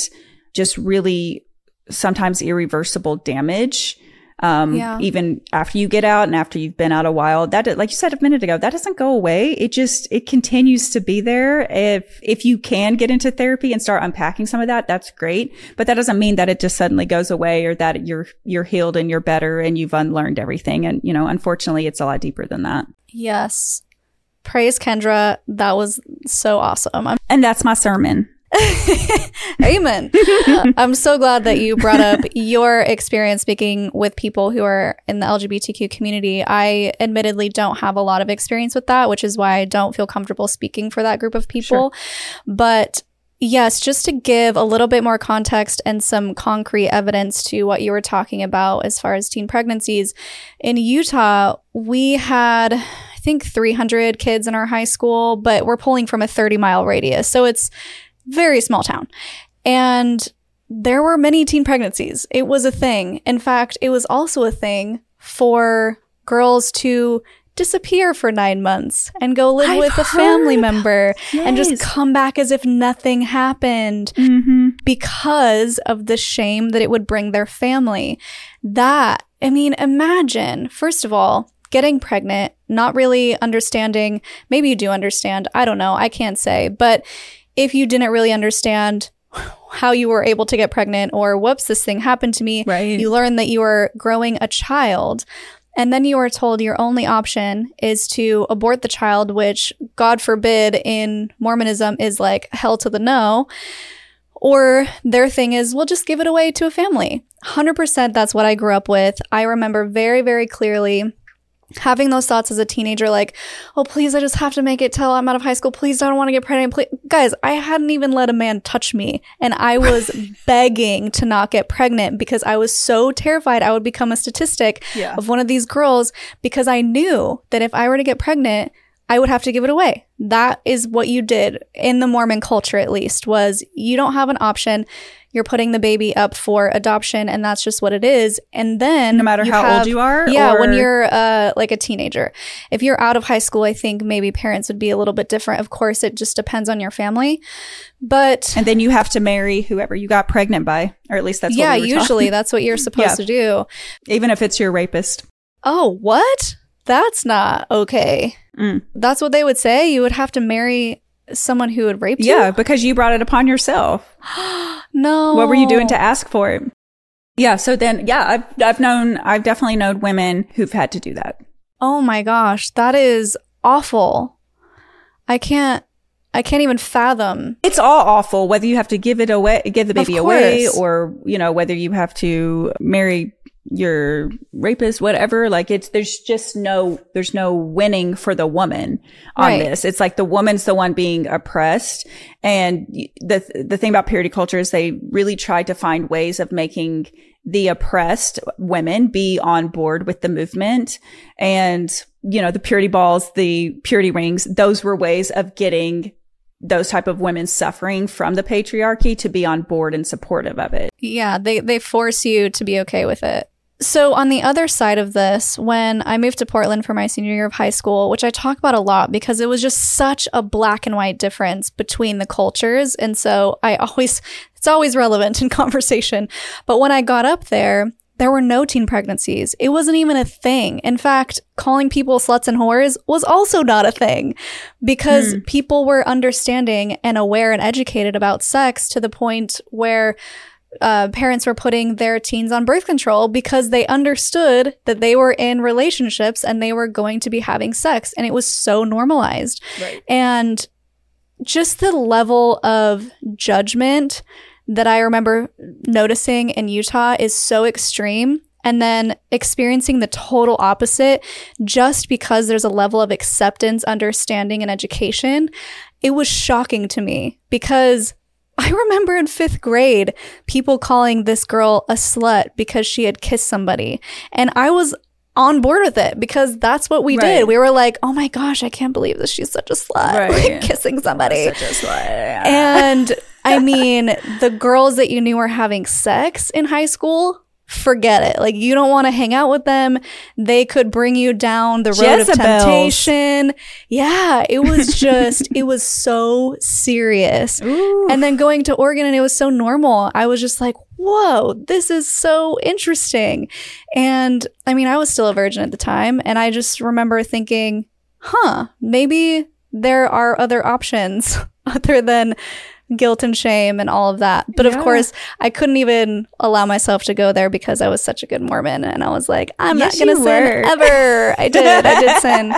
Speaker 2: just really sometimes irreversible damage. Um, yeah. even after you get out and after you've been out a while, that, like you said a minute ago, that doesn't go away. It just, it continues to be there. If, if you can get into therapy and start unpacking some of that, that's great. But that doesn't mean that it just suddenly goes away or that you're, you're healed and you're better and you've unlearned everything. And, you know, unfortunately, it's a lot deeper than that.
Speaker 1: Yes. Praise Kendra. That was so awesome. I'm-
Speaker 2: and that's my sermon. [LAUGHS]
Speaker 1: Amen. Uh, I'm so glad that you brought up your experience speaking with people who are in the LGBTQ community. I admittedly don't have a lot of experience with that, which is why I don't feel comfortable speaking for that group of people. Sure. But Yes, just to give a little bit more context and some concrete evidence to what you were talking about as far as teen pregnancies. In Utah, we had I think 300 kids in our high school, but we're pulling from a 30 mile radius. So it's very small town. And there were many teen pregnancies. It was a thing. In fact, it was also a thing for girls to disappear for nine months and go live I've with a family member yes. and just come back as if nothing happened mm-hmm. because of the shame that it would bring their family. That, I mean, imagine, first of all, getting pregnant, not really understanding, maybe you do understand, I don't know, I can't say, but if you didn't really understand how you were able to get pregnant or whoops, this thing happened to me,
Speaker 2: right.
Speaker 1: you learn that you are growing a child. And then you are told your only option is to abort the child, which, God forbid, in Mormonism is like hell to the no. Or their thing is, we'll just give it away to a family. 100% that's what I grew up with. I remember very, very clearly having those thoughts as a teenager, like, oh, please, I just have to make it till I'm out of high school. Please, I don't want to get pregnant. Please. Guys, I hadn't even let a man touch me. And I was [LAUGHS] begging to not get pregnant because I was so terrified I would become a statistic yeah. of one of these girls because I knew that if I were to get pregnant, I would have to give it away. That is what you did in the Mormon culture, at least, was you don't have an option you're putting the baby up for adoption and that's just what it is. And then
Speaker 2: no matter how have, old you are?
Speaker 1: Yeah, or? when you're uh, like a teenager. If you're out of high school, I think maybe parents would be a little bit different. Of course, it just depends on your family. But
Speaker 2: And then you have to marry whoever you got pregnant by, or at least that's
Speaker 1: yeah,
Speaker 2: we
Speaker 1: usually that's what you're [LAUGHS] supposed yeah. to do.
Speaker 2: Even if it's your rapist.
Speaker 1: Oh, what? That's not okay. Mm. That's what they would say. You would have to marry someone who would rape
Speaker 2: you? Yeah, because you brought it upon yourself. [GASPS]
Speaker 1: no.
Speaker 2: What were you doing to ask for it? Yeah. So then, yeah, I've, I've known, I've definitely known women who've had to do that.
Speaker 1: Oh my gosh. That is awful. I can't, I can't even fathom.
Speaker 2: It's all awful, whether you have to give it away, give the baby away, or, you know, whether you have to marry your rapist, whatever. Like it's, there's just no, there's no winning for the woman on
Speaker 1: Right.
Speaker 2: this. It's like the woman's the one being oppressed. And the, the thing about purity culture is they really try to find ways of making the oppressed women be on board with the movement. And, you know, the purity balls, the purity rings, those were ways of getting those type of women suffering from the patriarchy to be on board and supportive of it.
Speaker 1: Yeah, they they force you to be okay with it. So on the other side of this, when I moved to Portland for my senior year of high school, which I talk about a lot because it was just such a black and white difference between the cultures, and so I [LAUGHS] always it's always relevant in conversation. But when I got up there, there were no teen pregnancies. It wasn't even a thing. In fact, calling people sluts and whores was also not a thing because hmm. people were understanding and aware and educated about sex to the point where uh, parents were putting their teens on birth control because they understood that they were in relationships and they were going to be having sex. And it was so normalized.
Speaker 2: Right.
Speaker 1: And just the level of judgment that I remember noticing in Utah is so extreme. And then experiencing the total opposite just because there's a level of acceptance, understanding, and education. It was shocking to me because I remember in fifth grade people calling this girl a slut because she had kissed somebody. And I was on board with it because that's what we
Speaker 2: Right.
Speaker 1: did. We were like, oh my gosh, I can't believe that she's such a slut, [LAUGHS]
Speaker 2: Right.
Speaker 1: like kissing somebody.
Speaker 2: Such a slut.
Speaker 1: And I [LAUGHS] mean, the girls that you knew were having sex in high school, forget it. Like, you don't want to hang out with them. They could bring you down the road of temptation. Yeah, it was [LAUGHS] just, it was so serious.
Speaker 2: Ooh.
Speaker 1: And then going to Oregon and it was so normal. I was just like, whoa, this is so interesting. And I mean, I was still a virgin at the time. And I just remember thinking, huh, maybe there are other options [LAUGHS] other than guilt and shame and all of that. But of course, I couldn't even allow myself to go there because I was such a good Mormon. And I was like, I'm
Speaker 2: Yes,
Speaker 1: not going to sin
Speaker 2: were. [LAUGHS]
Speaker 1: ever. I did. I did sin.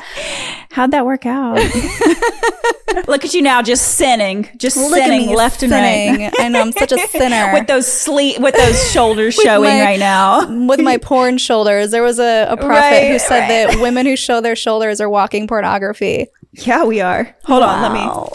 Speaker 2: How'd that work out? [LAUGHS] Look at you now, just sinning, just
Speaker 1: Look
Speaker 2: sinning
Speaker 1: me
Speaker 2: left and right.
Speaker 1: I know I'm such a [LAUGHS] sinner.
Speaker 2: with those sleep, with those shoulders showing
Speaker 1: my-
Speaker 2: right now.
Speaker 1: with my porn shoulders. There was a, a prophet
Speaker 2: Right,
Speaker 1: who said
Speaker 2: right.
Speaker 1: that women who show their shoulders are walking pornography.
Speaker 2: Yeah, we are. Hold on, let me.
Speaker 1: Wow.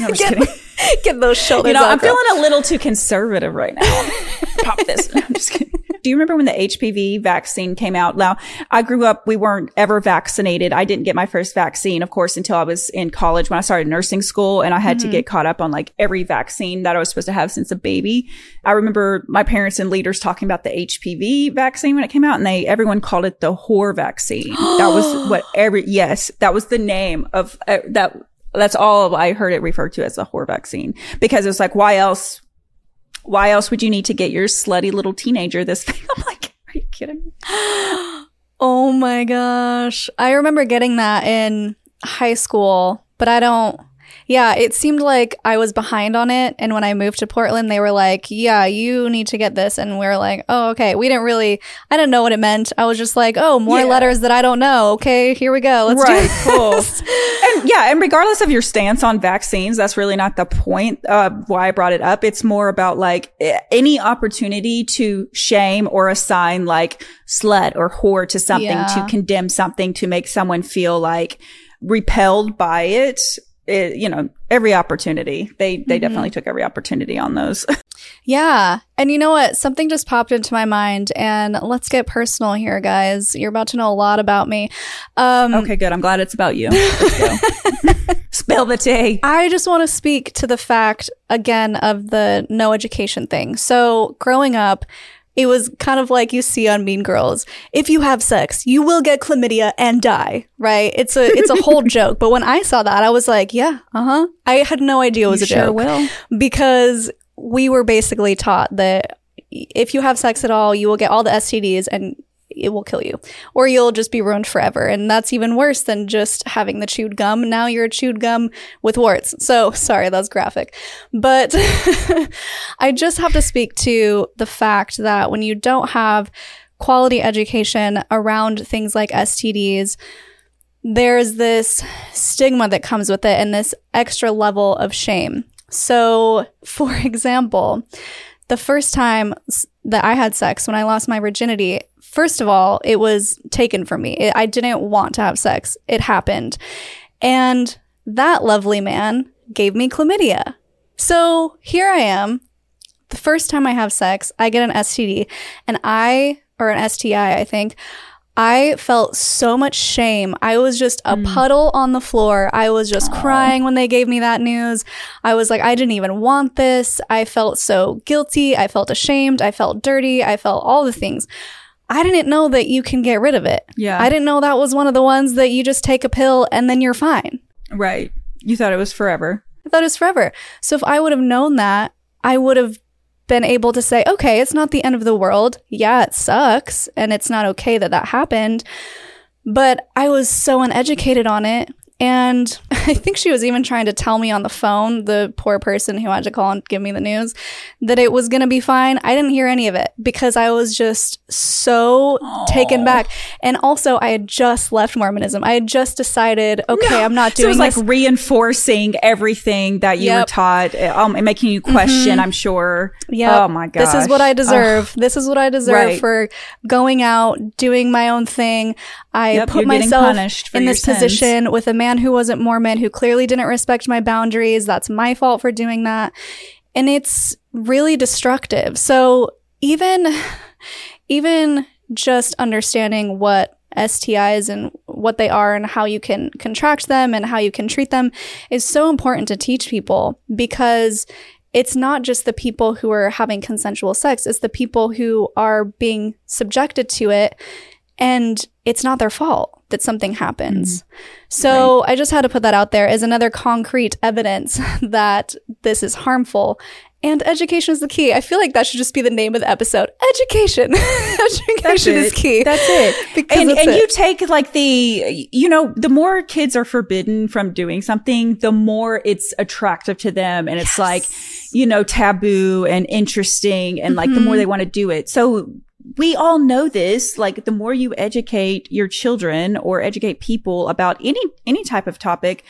Speaker 2: No, I'm just kidding. [LAUGHS]
Speaker 1: Get those shoulders
Speaker 2: You know, I'm
Speaker 1: girl.
Speaker 2: feeling a little too conservative right now. [LAUGHS] Pop this. No, I'm just kidding. Do you remember when the HPV vaccine came out? Now, I grew up, we weren't ever vaccinated. I didn't get my first vaccine, of course, until I was in college when I started nursing school and I had to get caught up on like every vaccine that I was supposed to have since a baby. I remember my parents and leaders talking about the HPV vaccine when it came out and they, everyone called it the whore vaccine. that was [GASPS] what every, yes, that was the name of uh, that. That's all I heard it referred to as the whore vaccine because it's like, why else why else would you need to get your slutty little teenager this [LAUGHS] thing? I'm like, are you kidding me? [GASPS]
Speaker 1: Oh my gosh. I remember getting that in high school, but I don't. Yeah, it seemed like I was behind on it. And when I moved to Portland, they were like, yeah, you need to get this. And we are like, oh, okay. We didn't really, I didn't know what it meant. I was just like, oh, more
Speaker 2: Yeah.
Speaker 1: letters that I don't know. Okay, here we go. Let's
Speaker 2: Right,
Speaker 1: do [LAUGHS]
Speaker 2: cool. And yeah, and regardless of your stance on vaccines, that's really not the point of why I brought it up. It's more about like any opportunity to shame or assign like slut or whore to something,
Speaker 1: Yeah.
Speaker 2: to condemn something, to make someone feel like repelled by it. It, you know, every opportunity. They, they definitely took every opportunity on those. [LAUGHS]
Speaker 1: Yeah. And you know what? Something just popped into my mind. And let's get personal here, guys. You're about to know a lot about me. Um,
Speaker 2: okay, good. I'm glad it's about you. [LAUGHS] Spill the tea.
Speaker 1: I just want to speak to the fact again of the no education thing. So, growing up, it was kind of like you see on Mean Girls. If you have sex, you will get chlamydia and die, right? It's a it's a whole [LAUGHS] joke. But when I saw that, I was like, yeah, uh-huh. I had no idea it was
Speaker 2: You
Speaker 1: a
Speaker 2: sure
Speaker 1: joke
Speaker 2: will.
Speaker 1: because we were basically taught that if you have sex at all, you will get all the STDs and it will kill you, or you'll just be ruined forever. And that's even worse than just having the chewed gum. Now you're a chewed gum with warts. So [LAUGHS] sorry, that's graphic. But [LAUGHS] I just have to speak to the fact that when you don't have quality education around things like STDs, there's this stigma that comes with it and this extra level of shame. So, for [LAUGHS] example, the first time that I had sex when I lost my virginity, first of all, it was taken from me. It, I didn't want to have sex. It happened. And that lovely man gave me chlamydia. So here I am. The first time I have sex, I get an STD and I, or an STI, I think. I felt so much shame. I was just a mm. puddle on the floor. I was just Aww. crying when they gave me that news. I was like, I didn't even want this. I felt so guilty. I felt ashamed. I felt dirty. I felt all the things. I didn't know that you can get rid of it.
Speaker 2: Yeah.
Speaker 1: I didn't know that was one of the ones that you just take a pill and then you're fine.
Speaker 2: Right. You thought it was forever.
Speaker 1: I thought it was forever. So if I would have known that, I would have been able to say, okay, it's not the end of the world. Yeah, it sucks. And it's not okay that that happened. But I was so uneducated on it. And [LAUGHS] I think she was even trying to tell me on the phone, the poor person who had to call and give me the news, that it was going to be fine. I didn't hear any of it because I was just so Aww. taken back. And also, I had just left Mormonism. I had just decided, okay, no. I'm not doing
Speaker 2: so it was like reinforcing everything that you yep. were taught, um, and making you question, mm-hmm. I'm sure.
Speaker 1: Yeah.
Speaker 2: Oh my god.
Speaker 1: This is what I deserve. Ugh. This is what I deserve right. for going out, doing my own thing. I yep, put myself in this sins. position with a man who wasn't Mormon, who clearly didn't respect my boundaries. That's my fault for doing that. And it's really destructive. So even, even just understanding what STIs and what they are and how you can contract them and how you can treat them is so important to teach people because it's not just the people who are having consensual sex, it's the people who are being subjected to it and it's not their fault that something happens. Mm. So right. I just had to put that out there as another concrete evidence [LAUGHS] that this is harmful. And education is the key. I feel like that should just be the name of the episode. Education. [LAUGHS] education is key.
Speaker 2: That's it. [LAUGHS] and and it. you take like the, you know, the more kids are forbidden from doing something, the more it's attractive to them. And it's yes. like, you know, taboo and interesting and like mm-hmm. the more mm-hmm. they want to do it. So we all know this. Like the more you educate your children or educate people about any, any type of topic,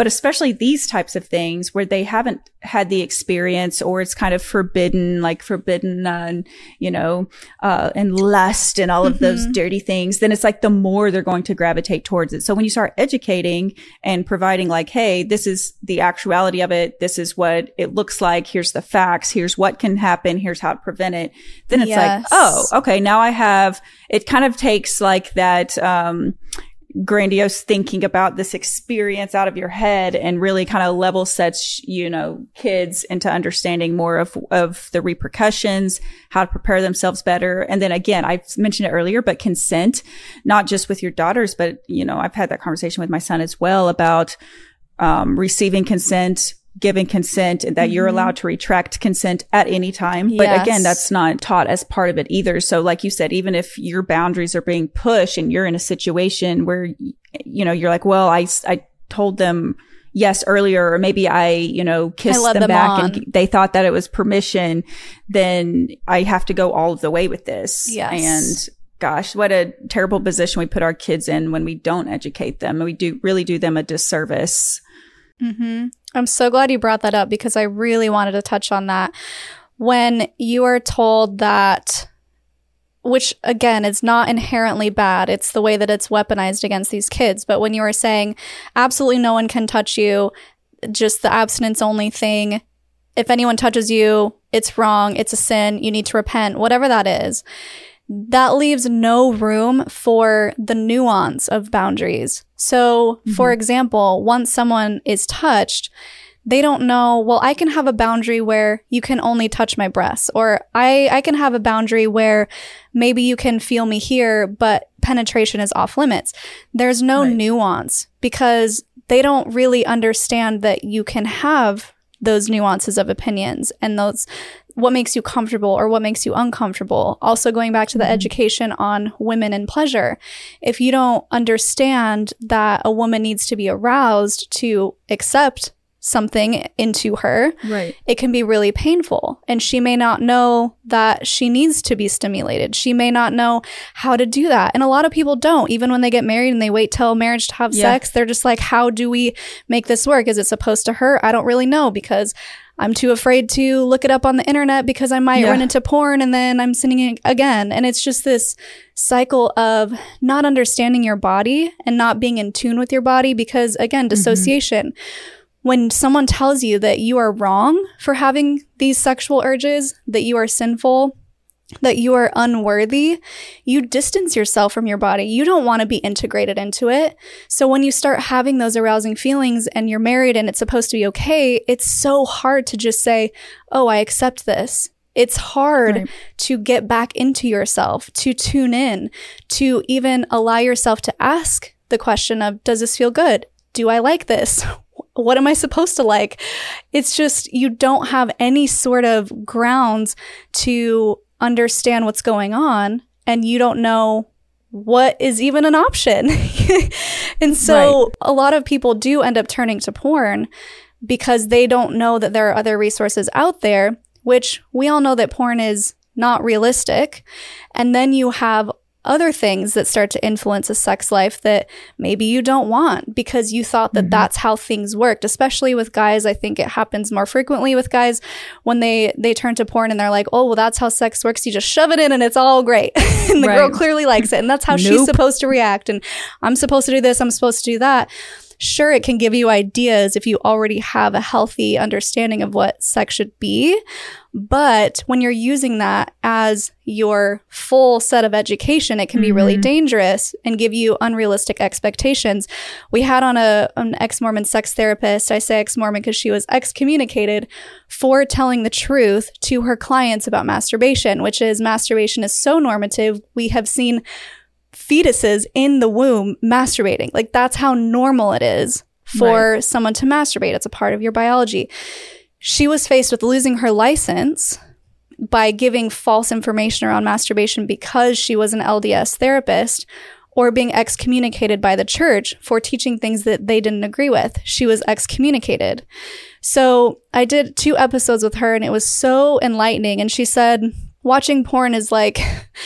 Speaker 2: but especially these types of things where they haven't had the experience or it's kind of forbidden, like forbidden, uh, you know, uh, and lust and all of mm-hmm. those dirty things, then it's like the more they're going to gravitate towards it. So when you start educating and providing like, Hey, this is the actuality of it. This is what it looks like. Here's the facts. Here's what can happen. Here's how to prevent it. Then it's yes. like, oh, okay. Now I have, it kind of takes like that, um, grandiose thinking about this experience out of your head and really kind of level sets, you know, kids into understanding more of, of the repercussions, how to prepare themselves better. And then again, I mentioned it earlier, but consent, not just with your daughters, but, you know, I've had that conversation with my son as well about, um, receiving consent, giving consent and that mm-hmm. you're allowed to retract consent at any time. But again, that's not taught as part of it either. So like you said, even if your boundaries are being pushed and you're in a situation where, you know, you're like, well, I, I told them yes earlier, or maybe I, you know, kissed them, them, back on. and they thought that it was permission, then I have to go all of the way with this.
Speaker 1: Yes.
Speaker 2: And gosh, what a terrible position we put our kids in when we don't educate them. And we do really do them a disservice.
Speaker 1: Mm-hmm. I'm so glad you brought that up because I really wanted to touch on that. When you are told that, which again is not inherently bad, it's the way that it's weaponized against these kids. But when you are saying absolutely no one can touch you, just the abstinence only thing, if anyone touches you, it's wrong, it's a sin, you need to repent, whatever that is that leaves no room for the nuance of boundaries. So, mm-hmm. for example, once someone is touched, they don't know, well, I can have a boundary where you can only touch my breasts, or I, I can have a boundary where maybe you can feel me here, but penetration is off limits. There's no right. nuance because they don't really understand that you can have those nuances of opinions and those what makes you comfortable or what makes you uncomfortable. Also, going back to the mm-hmm. education on women and pleasure. If you don't understand that a woman needs to be aroused to accept something into her,
Speaker 2: Right.
Speaker 1: it can be really painful. And she may not know that she needs to be stimulated. She may not know how to do that. And a lot of people don't. Even when they get married and they wait till marriage to have
Speaker 2: Yeah.
Speaker 1: sex, they're just like, how do we make this work? Is it supposed to hurt? I don't really know because I'm too afraid to look it up on the internet because I might
Speaker 2: Yeah.
Speaker 1: run into porn and then I'm sinning it again. And it's just this cycle of not understanding your body and not being in tune with your body because, again, mm-hmm. dissociation. When someone tells you that you are wrong for having these sexual urges, that you are sinful, that you are unworthy, you distance yourself from your body. You don't want to be integrated into it. So when you start having those arousing feelings and you're married and it's supposed to be okay, it's so hard to just say, Oh, I accept this. It's hard
Speaker 2: Right.
Speaker 1: to get back into yourself, to tune in, to even allow yourself to ask the question of, Does this feel good? Do I like this? [LAUGHS] What am I supposed to like? It's just you don't have any sort of grounds to understand what's going on and you don't know what is even an option. [LAUGHS] and so a lot of people do end up turning to porn because they don't know that there are other resources out there, which we all know that porn is not realistic. And then you have other things that start to influence a sex life that maybe you don't want because you thought that mm-hmm. that's how things worked especially with guys. I think it happens more frequently with guys when they they turn to porn and they're like oh well that's how sex works. You just shove it in and it's all great. [LAUGHS] And the girl clearly likes it and that's how she's supposed to react and i'm supposed to do this i'm supposed to do that sure it can give you ideas if you already have a healthy understanding of what sex should be but when you're using that as your full set of education, it can be really mm-hmm. dangerous and give you unrealistic expectations. We had on a an ex-Mormon sex therapist. I say ex-Mormon because she was excommunicated for telling the truth to her clients about masturbation, which is masturbation is so normative. We have seen fetuses in the womb masturbating. Like that's how normal it is for someone to masturbate. It's a part of your biology. She was faced with losing her license by giving false information around masturbation because she was an LDS therapist or being excommunicated by the church for teaching things that they didn't agree with. She was excommunicated. So I did two episodes with her and it was so enlightening. And she said, watching porn is like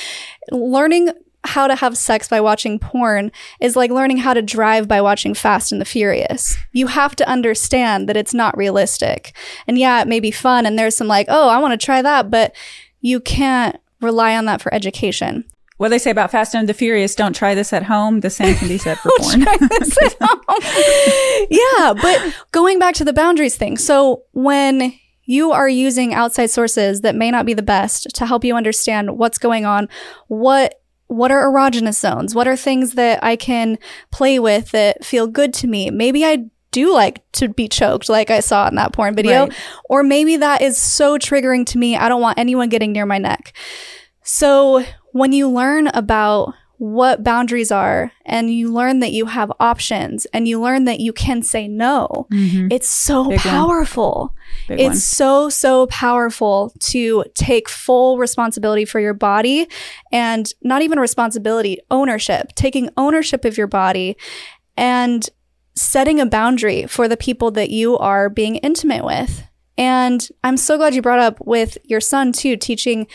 Speaker 1: [LAUGHS] learning how to have sex by watching porn is like learning how to drive by watching Fast and the Furious. You have to understand that it's not realistic. And yeah, it may be fun and there's some like, oh, I want to try that, but you can't rely on that for education.
Speaker 2: What they say about Fast and the Furious, don't try this at home. The same can be said for [LAUGHS] porn. [LAUGHS]
Speaker 1: yeah, but going back to the boundaries thing. So when you are using outside sources that may not be the best to help you understand what's going on, what what are erogenous zones? What are things that I can play with that feel good to me? Maybe I do like to be choked like I saw in that porn video,
Speaker 2: Right.
Speaker 1: or maybe that is so triggering to me. I don't want anyone getting near my neck. So when you learn about what boundaries are and you learn that you have options and you learn that you can say no, it's so
Speaker 2: Big
Speaker 1: powerful. It's
Speaker 2: one.
Speaker 1: so, so powerful to take full responsibility for your body and not even responsibility, ownership, taking ownership of your body and setting a boundary for the people that you are being intimate with. And I'm so glad you brought up with your son too, teaching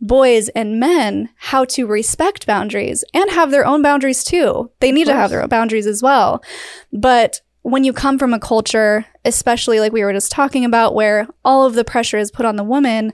Speaker 1: boys and men how to respect boundaries and have their own boundaries too. They need to have their own boundaries as well. But when you come from a culture, especially like we were just talking about, where all of the pressure is put on the woman,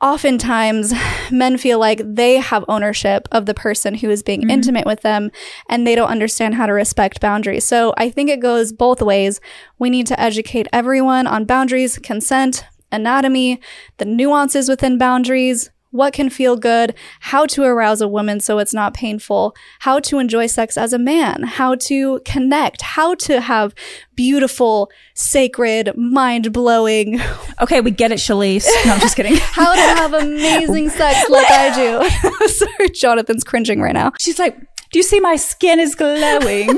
Speaker 1: oftentimes men feel like they have ownership of the person who is being mm-hmm. intimate with them and they don't understand how to respect boundaries. So I think it goes both ways. We need to educate everyone on boundaries, consent, anatomy, the nuances within boundaries. What can feel good, how to arouse a woman so it's not painful, how to enjoy sex as a man, how to connect, how to have beautiful, sacred, mind blowing, [LAUGHS]
Speaker 2: Okay, we get it, Shelise. No, I'm just kidding. [LAUGHS]
Speaker 1: how to have amazing sex like I do. [LAUGHS] Sorry, Jonathan's cringing right now.
Speaker 2: She's like, do you see my skin is glowing?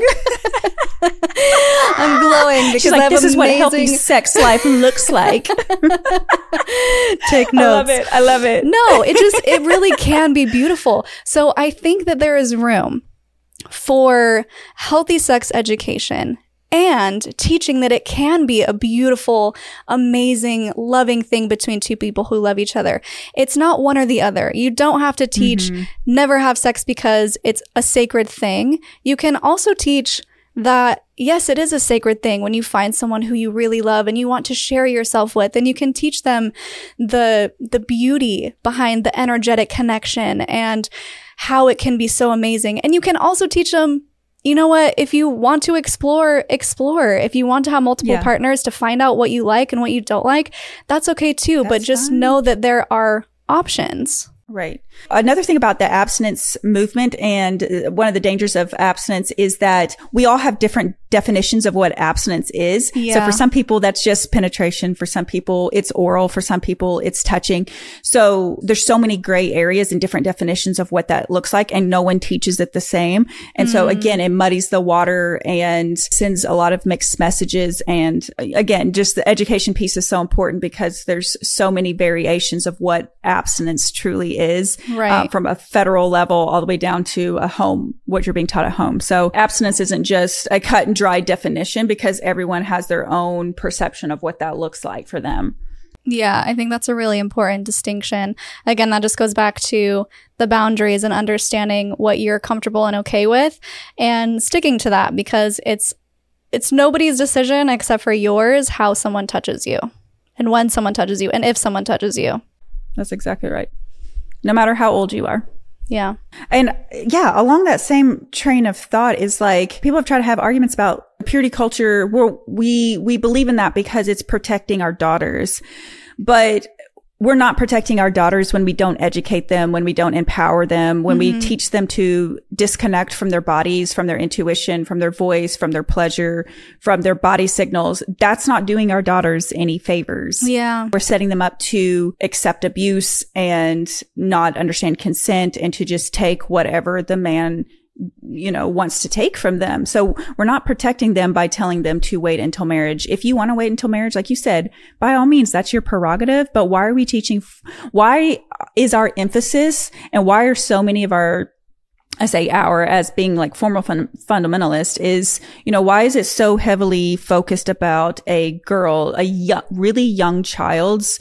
Speaker 1: I'm glowing because
Speaker 2: She's
Speaker 1: I
Speaker 2: like,
Speaker 1: have
Speaker 2: this is what healthy sex life looks like. [LAUGHS]
Speaker 1: Take notes.
Speaker 2: I love it. I love it.
Speaker 1: No, it just it really can be beautiful. So I think that there is room for healthy sex education and teaching that it can be a beautiful, amazing, loving thing between two people who love each other. It's not one or the other. You don't have to teach mm-hmm. never have sex because it's a sacred thing. You can also teach that yes, it is a sacred thing when you find someone who you really love and you want to share yourself with, and you can teach them the the beauty behind the energetic connection and how it can be so amazing. And you can also teach them you know what? If you want to explore, explore. If you want to have multiple yeah. partners to find out what you like and what you don't like, that's okay too. That's but just fine. know that there are options.
Speaker 2: Right. Another thing about the abstinence movement and uh, one of the dangers of abstinence is that we all have different definitions of what abstinence is. Yeah. So for some people, that's just penetration. For some people, it's oral. For some people, it's touching. So there's so many gray areas and different definitions of what that looks like. And no one teaches it the same. And mm. so again, it muddies the water and sends a lot of mixed messages. And uh, again, just the education piece is so important because there's so many variations of what abstinence truly is. Uh, right. Uh, from a federal level all the way down to a home, what you're being taught at home. So abstinence isn't just a cut and dry definition because everyone has their own perception of what that looks like for them.
Speaker 1: Yeah, I think that's a really important distinction. Again, that just goes back to the boundaries and understanding what you're comfortable and okay with and sticking to that because it's it's nobody's decision except for yours how someone touches you and when someone touches you and if someone touches you.
Speaker 2: That's exactly right. No matter how old you are.
Speaker 1: Yeah.
Speaker 2: And yeah, along that same train of thought is like people have tried to have arguments about purity culture. Where we, we believe in that because it's protecting our daughters. But we're not protecting our daughters when we don't educate them, when we don't empower them, when mm-hmm. we teach them to disconnect from their bodies, from their intuition, from their voice, from their pleasure, from their body signals. That's not doing our daughters any favors.
Speaker 1: Yeah.
Speaker 2: We're setting them up to accept abuse and not understand consent and to just take whatever the man you know, wants to take from them. So we're not protecting them by telling them to wait until marriage. If you want to wait until marriage, like you said, by all means, that's your prerogative. But why are we teaching? Why is our emphasis and why are so many of our I say our as being like formal fun- fundamentalist is, you know, why is it so heavily focused about a girl, a really young child's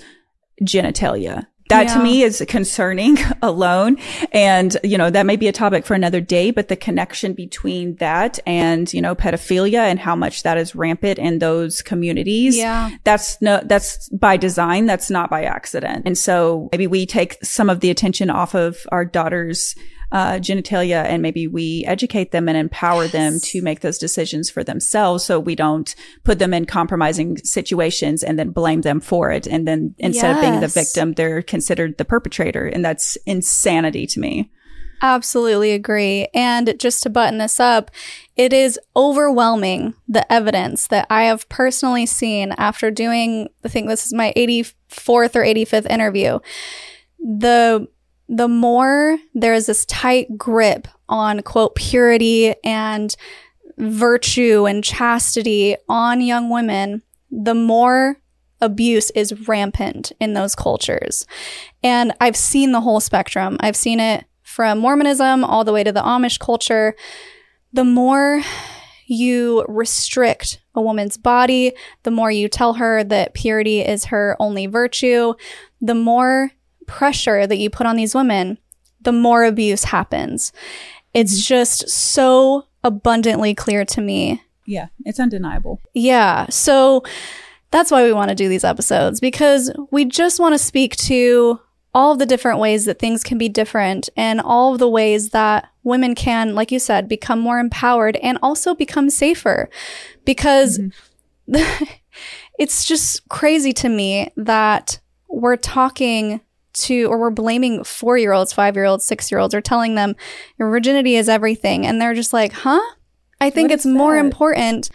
Speaker 2: genitalia? That yeah. to me is concerning [LAUGHS] alone. And, you know, that may be a topic for another day, but the connection between that and, you know, pedophilia and how much that is rampant in those communities.
Speaker 1: Yeah.
Speaker 2: That's no, that's by design. That's not by accident. And so maybe we take some of the attention off of our daughters' uh, genitalia and maybe we educate them and empower yes. them to make those decisions for themselves so we don't put them in compromising situations and then blame them for it. And then instead yes. of being the victim, they're considered the perpetrator. And that's insanity to me.
Speaker 1: Absolutely agree. And just to button this up, it is overwhelming the evidence that I have personally seen after doing, I think this is my 84th or 85th interview. The the more there is this tight grip on quote purity and virtue and chastity on young women, the more abuse is rampant in those cultures. And I've seen the whole spectrum. I've seen it from Mormonism all the way to the Amish culture. The more you restrict a woman's body, the more you tell her that purity is her only virtue, the more pressure that you put on these women, the more abuse happens. It's just so abundantly clear to me.
Speaker 2: Yeah, it's undeniable.
Speaker 1: Yeah. So that's why we want to do these episodes because we just want to speak to all of the different ways that things can be different and all of the ways that women can, like you said, become more empowered and also become safer because mm-hmm. [LAUGHS] it's just crazy to me that we're talking to, or we're blaming four year olds, five year olds, six year olds, or telling them your virginity is everything. And they're just like, huh? I think it's more important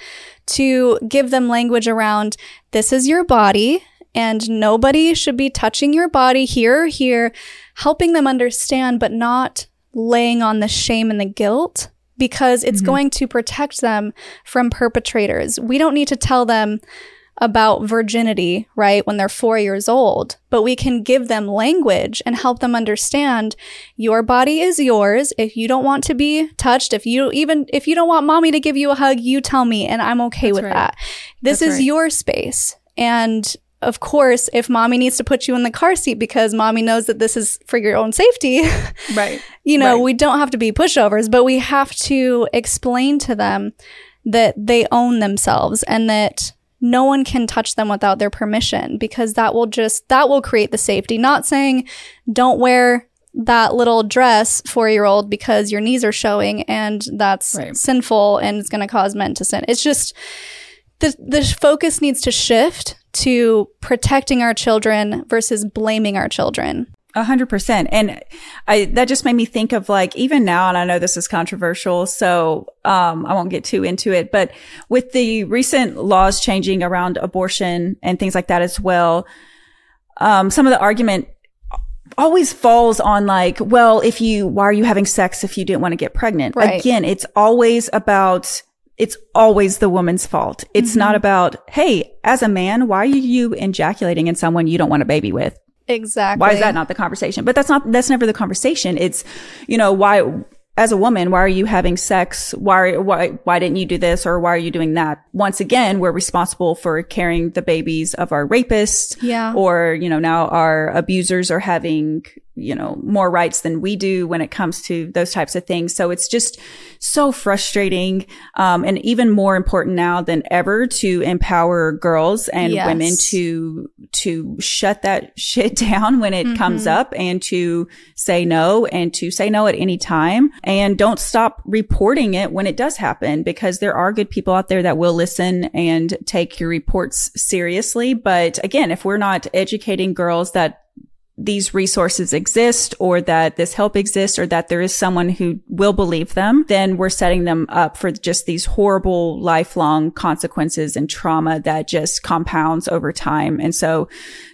Speaker 1: to give them language around this is your body and nobody should be touching your body here here, helping them understand, but not laying on the shame and the guilt because it's mm-hmm. going to protect them from perpetrators. We don't need to tell them, about virginity, right, when they're four years old, but we can give them language and help them understand your body is yours. If you don't want to be touched, if you even, if you don't want mommy to give you a hug, you tell me and I'm okay
Speaker 2: That's
Speaker 1: with
Speaker 2: right.
Speaker 1: that. This
Speaker 2: That's
Speaker 1: is
Speaker 2: right.
Speaker 1: your space. And of course, if mommy needs to put you in the car seat because mommy knows that this is for your own safety, [LAUGHS]
Speaker 2: Right.
Speaker 1: you know,
Speaker 2: Right.
Speaker 1: we don't have to be pushovers, but we have to explain to them that they own themselves and that no one can touch them without their permission because that will just that will create the safety. Not saying don't wear that little dress four year old because your knees are showing and that's
Speaker 2: Right.
Speaker 1: sinful and it's going to cause men to sin. It's just the the focus needs to shift to protecting our children versus blaming our children.
Speaker 2: A hundred percent. And I, that just made me think of like, even now, and I know this is controversial, so, um, I won't get too into it, but with the recent laws changing around abortion and things like that as well, um, some of the argument always falls on like, well, if you, why are you having sex if you didn't want to get pregnant?
Speaker 1: Right.
Speaker 2: Again, it's always about, it's always the woman's fault. It's not about, hey, as a man, why are you ejaculating in someone you don't want a baby with?
Speaker 1: Exactly.
Speaker 2: why is that not the conversation but that's not that's never the conversation it's you know why as a woman why are you having sex why why why didn't you do this or why are you doing that once again we're responsible for carrying the babies of our rapists
Speaker 1: Yeah.
Speaker 2: or you know now our abusers are having you know more rights than we do when it comes to those types of things. So it's just so frustrating um, and even more important now than ever to empower girls and
Speaker 1: Yes.
Speaker 2: women to to shut that [LAUGHS] shit down when it comes up and to say no and to say no at any time. And don't stop reporting it when it does happen because there are good people out there that will listen and take your reports seriously. But again if we're not educating girls that these resources exist or that this help exists or that there is someone who will believe them, then we're setting them up for just these horrible lifelong consequences and trauma that just compounds over time. And so,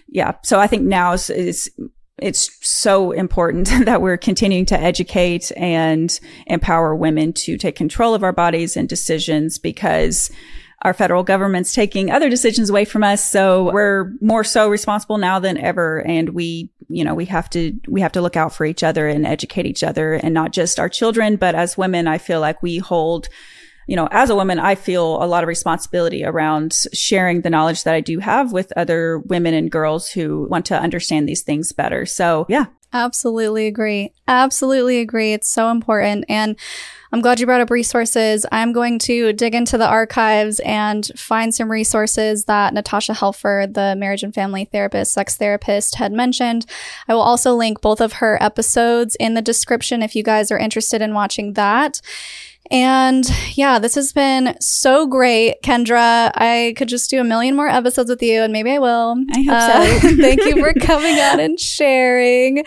Speaker 2: yeah. So I think now is, is it's so important [LAUGHS] that we're continuing to educate and empower women to take control of our bodies and decisions because our federal government's taking other decisions away from us. So we're more so responsible now than ever. And we, you know, we have to, we have to look out for each other and educate each other and not just our children, but as women, I feel like we hold, you know, as a woman, I feel a lot of responsibility around sharing the knowledge that I do have with other women and girls who want to understand these things better. So yeah,
Speaker 1: Absolutely agree. Absolutely agree. It's so important. And I'm glad you brought up resources. I'm going to dig into the archives and find some resources that Natasha Helfer, the marriage and family therapist, sex therapist, had mentioned. I will also link both of her episodes in the description if you guys are interested in watching that. And yeah, this has been so great, Kendra. I could just do a million more episodes with you, and maybe I will.
Speaker 2: I hope
Speaker 1: Uh,
Speaker 2: so. [LAUGHS]
Speaker 1: thank you for [LAUGHS] coming on and sharing.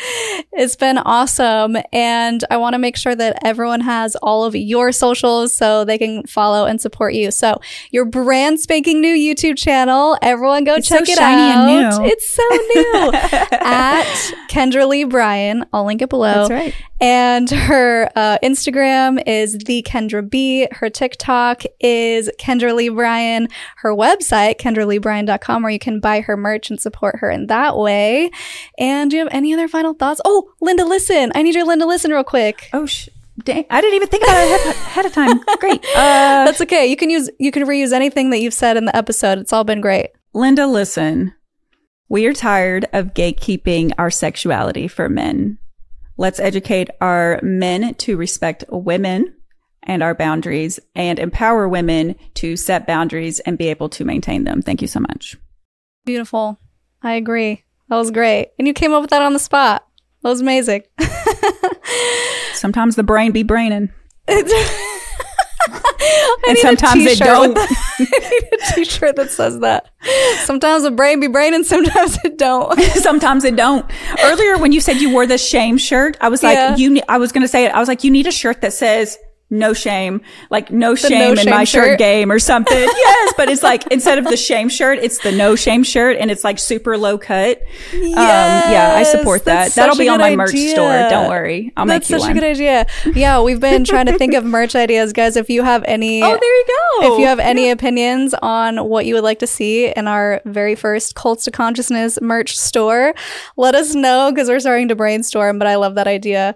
Speaker 1: It's been awesome. And I want to make sure that everyone has all of your socials so they can follow and support you. So, your brand spanking new YouTube channel, everyone go
Speaker 2: It's so
Speaker 1: check it
Speaker 2: shiny
Speaker 1: out.
Speaker 2: and new.
Speaker 1: It's so new. [LAUGHS] At Kendra Lee Bryan. I'll link it below.
Speaker 2: that's right.
Speaker 1: And her uh, Instagram is the Kendra B. Her TikTok is Kendra Lee Bryan. Her website, kendraleebryan.com, where you can buy her merch and support her in that way. And do you have any other final thoughts? Oh, Linda Listen. I need your Linda Listen real quick.
Speaker 2: Oh, sh- dang. I didn't even think about it ahead, ahead of time. [LAUGHS] Great. Uh,
Speaker 1: That's okay. You can use you can reuse anything that you've said in the episode. It's all been great.
Speaker 2: Linda, listen. We are tired of gatekeeping our sexuality for men. Let's educate our men to respect women and our boundaries and empower women to set boundaries and be able to maintain them. Thank you so much.
Speaker 1: Beautiful. I agree. That was great. And you came up with that on the spot. That was amazing. [LAUGHS]
Speaker 2: Sometimes the brain be braining.
Speaker 1: I
Speaker 2: And
Speaker 1: need a
Speaker 2: sometimes it don't. [LAUGHS]
Speaker 1: I need a t-shirt that says that. Sometimes the brain be braining, sometimes it don't. [LAUGHS]
Speaker 2: Sometimes it don't. Earlier, when you said you wore the shame shirt, I was like,
Speaker 1: Yeah.
Speaker 2: you. ne- I was going to say it. I was like, you need a shirt that says no shame, like no shame no in shame my shirt. shirt game or something. [LAUGHS] yes, but it's like instead of the shame shirt, it's the no shame shirt, and it's like super low cut. Yes, um, yeah, I support that. That'll be on my idea. merch store. Don't worry, I'll
Speaker 1: that's
Speaker 2: make you
Speaker 1: one. That's such a good idea. Yeah, we've been trying to think of merch [LAUGHS] ideas, guys. If you have any,
Speaker 2: oh, there you
Speaker 1: go. If you have any opinions on what you would like to see in our very first Cults to Consciousness merch store, let us know because we're starting to brainstorm. But I love that idea.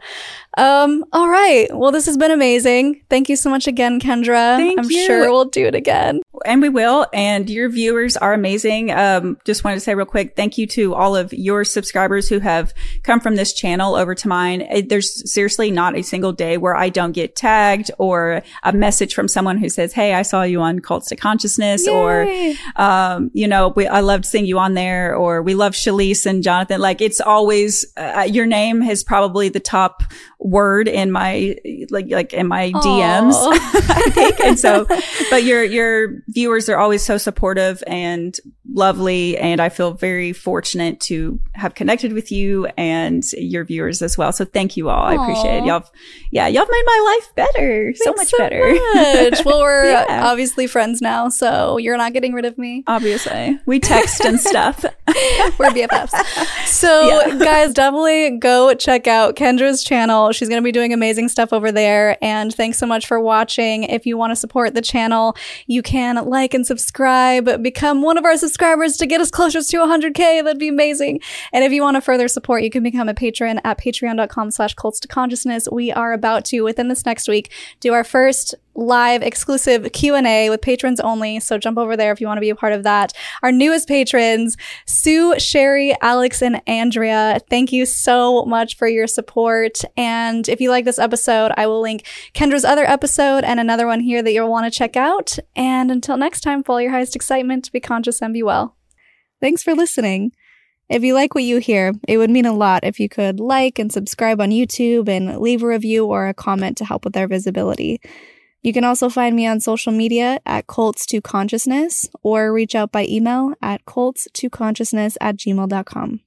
Speaker 1: Um, all right. Well, this has been amazing. Thank you so much again, Kendra.
Speaker 2: Thank
Speaker 1: I'm
Speaker 2: you.
Speaker 1: sure we'll do it again.
Speaker 2: And we will. And your viewers are amazing. Um, just wanted to say real quick, thank you to all of your subscribers who have come from this channel over to mine. There's seriously not a single day where I don't get tagged or a message from someone who says, Hey, I saw you on Cults to Consciousness Yay. or, um, you know, we, I loved seeing you on there or we love Shelise and Jonathan. Like it's always, uh, your name is probably the top word in my like like in my Aww. DMs, [LAUGHS] I think. And so, [LAUGHS] but your your viewers are always so supportive and lovely, and I feel very fortunate to have connected with you and your viewers as well. So thank you all. Aww. I appreciate it. Y'all. Yeah, y'all made my life better, Thanks so much so better.
Speaker 1: Much. Well, we're [LAUGHS] yeah. obviously friends now, so you're not getting rid of me.
Speaker 2: Obviously, we text and stuff. [LAUGHS]
Speaker 1: we're BFFs. So, yeah. [LAUGHS] guys, definitely go check out Kendra's channel. She's going to be doing amazing stuff over there. And thanks so much for watching. If you want to support the channel, you can like and subscribe, become one of our subscribers to get us closer to 100K. That'd be amazing. And if you want to further support, you can become a patron at patreon.com slash cults to consciousness. We are about to, within this next week, do our first live exclusive Q&A with patrons only. So jump over there if you want to be a part of that. Our newest patrons, Sue, Sherry, Alex, and Andrea. Thank you so much for your support. And if you like this episode, I will link Kendra's other episode and another one here that you'll want to check out. And until next time, follow your highest excitement, be conscious and be well. Thanks for listening. If you like what you hear, it would mean a lot if you could like and subscribe on YouTube and leave a review or a comment to help with our visibility. You can also find me on social media at cults to consciousness or reach out by email at cults to consciousness at gmail.com.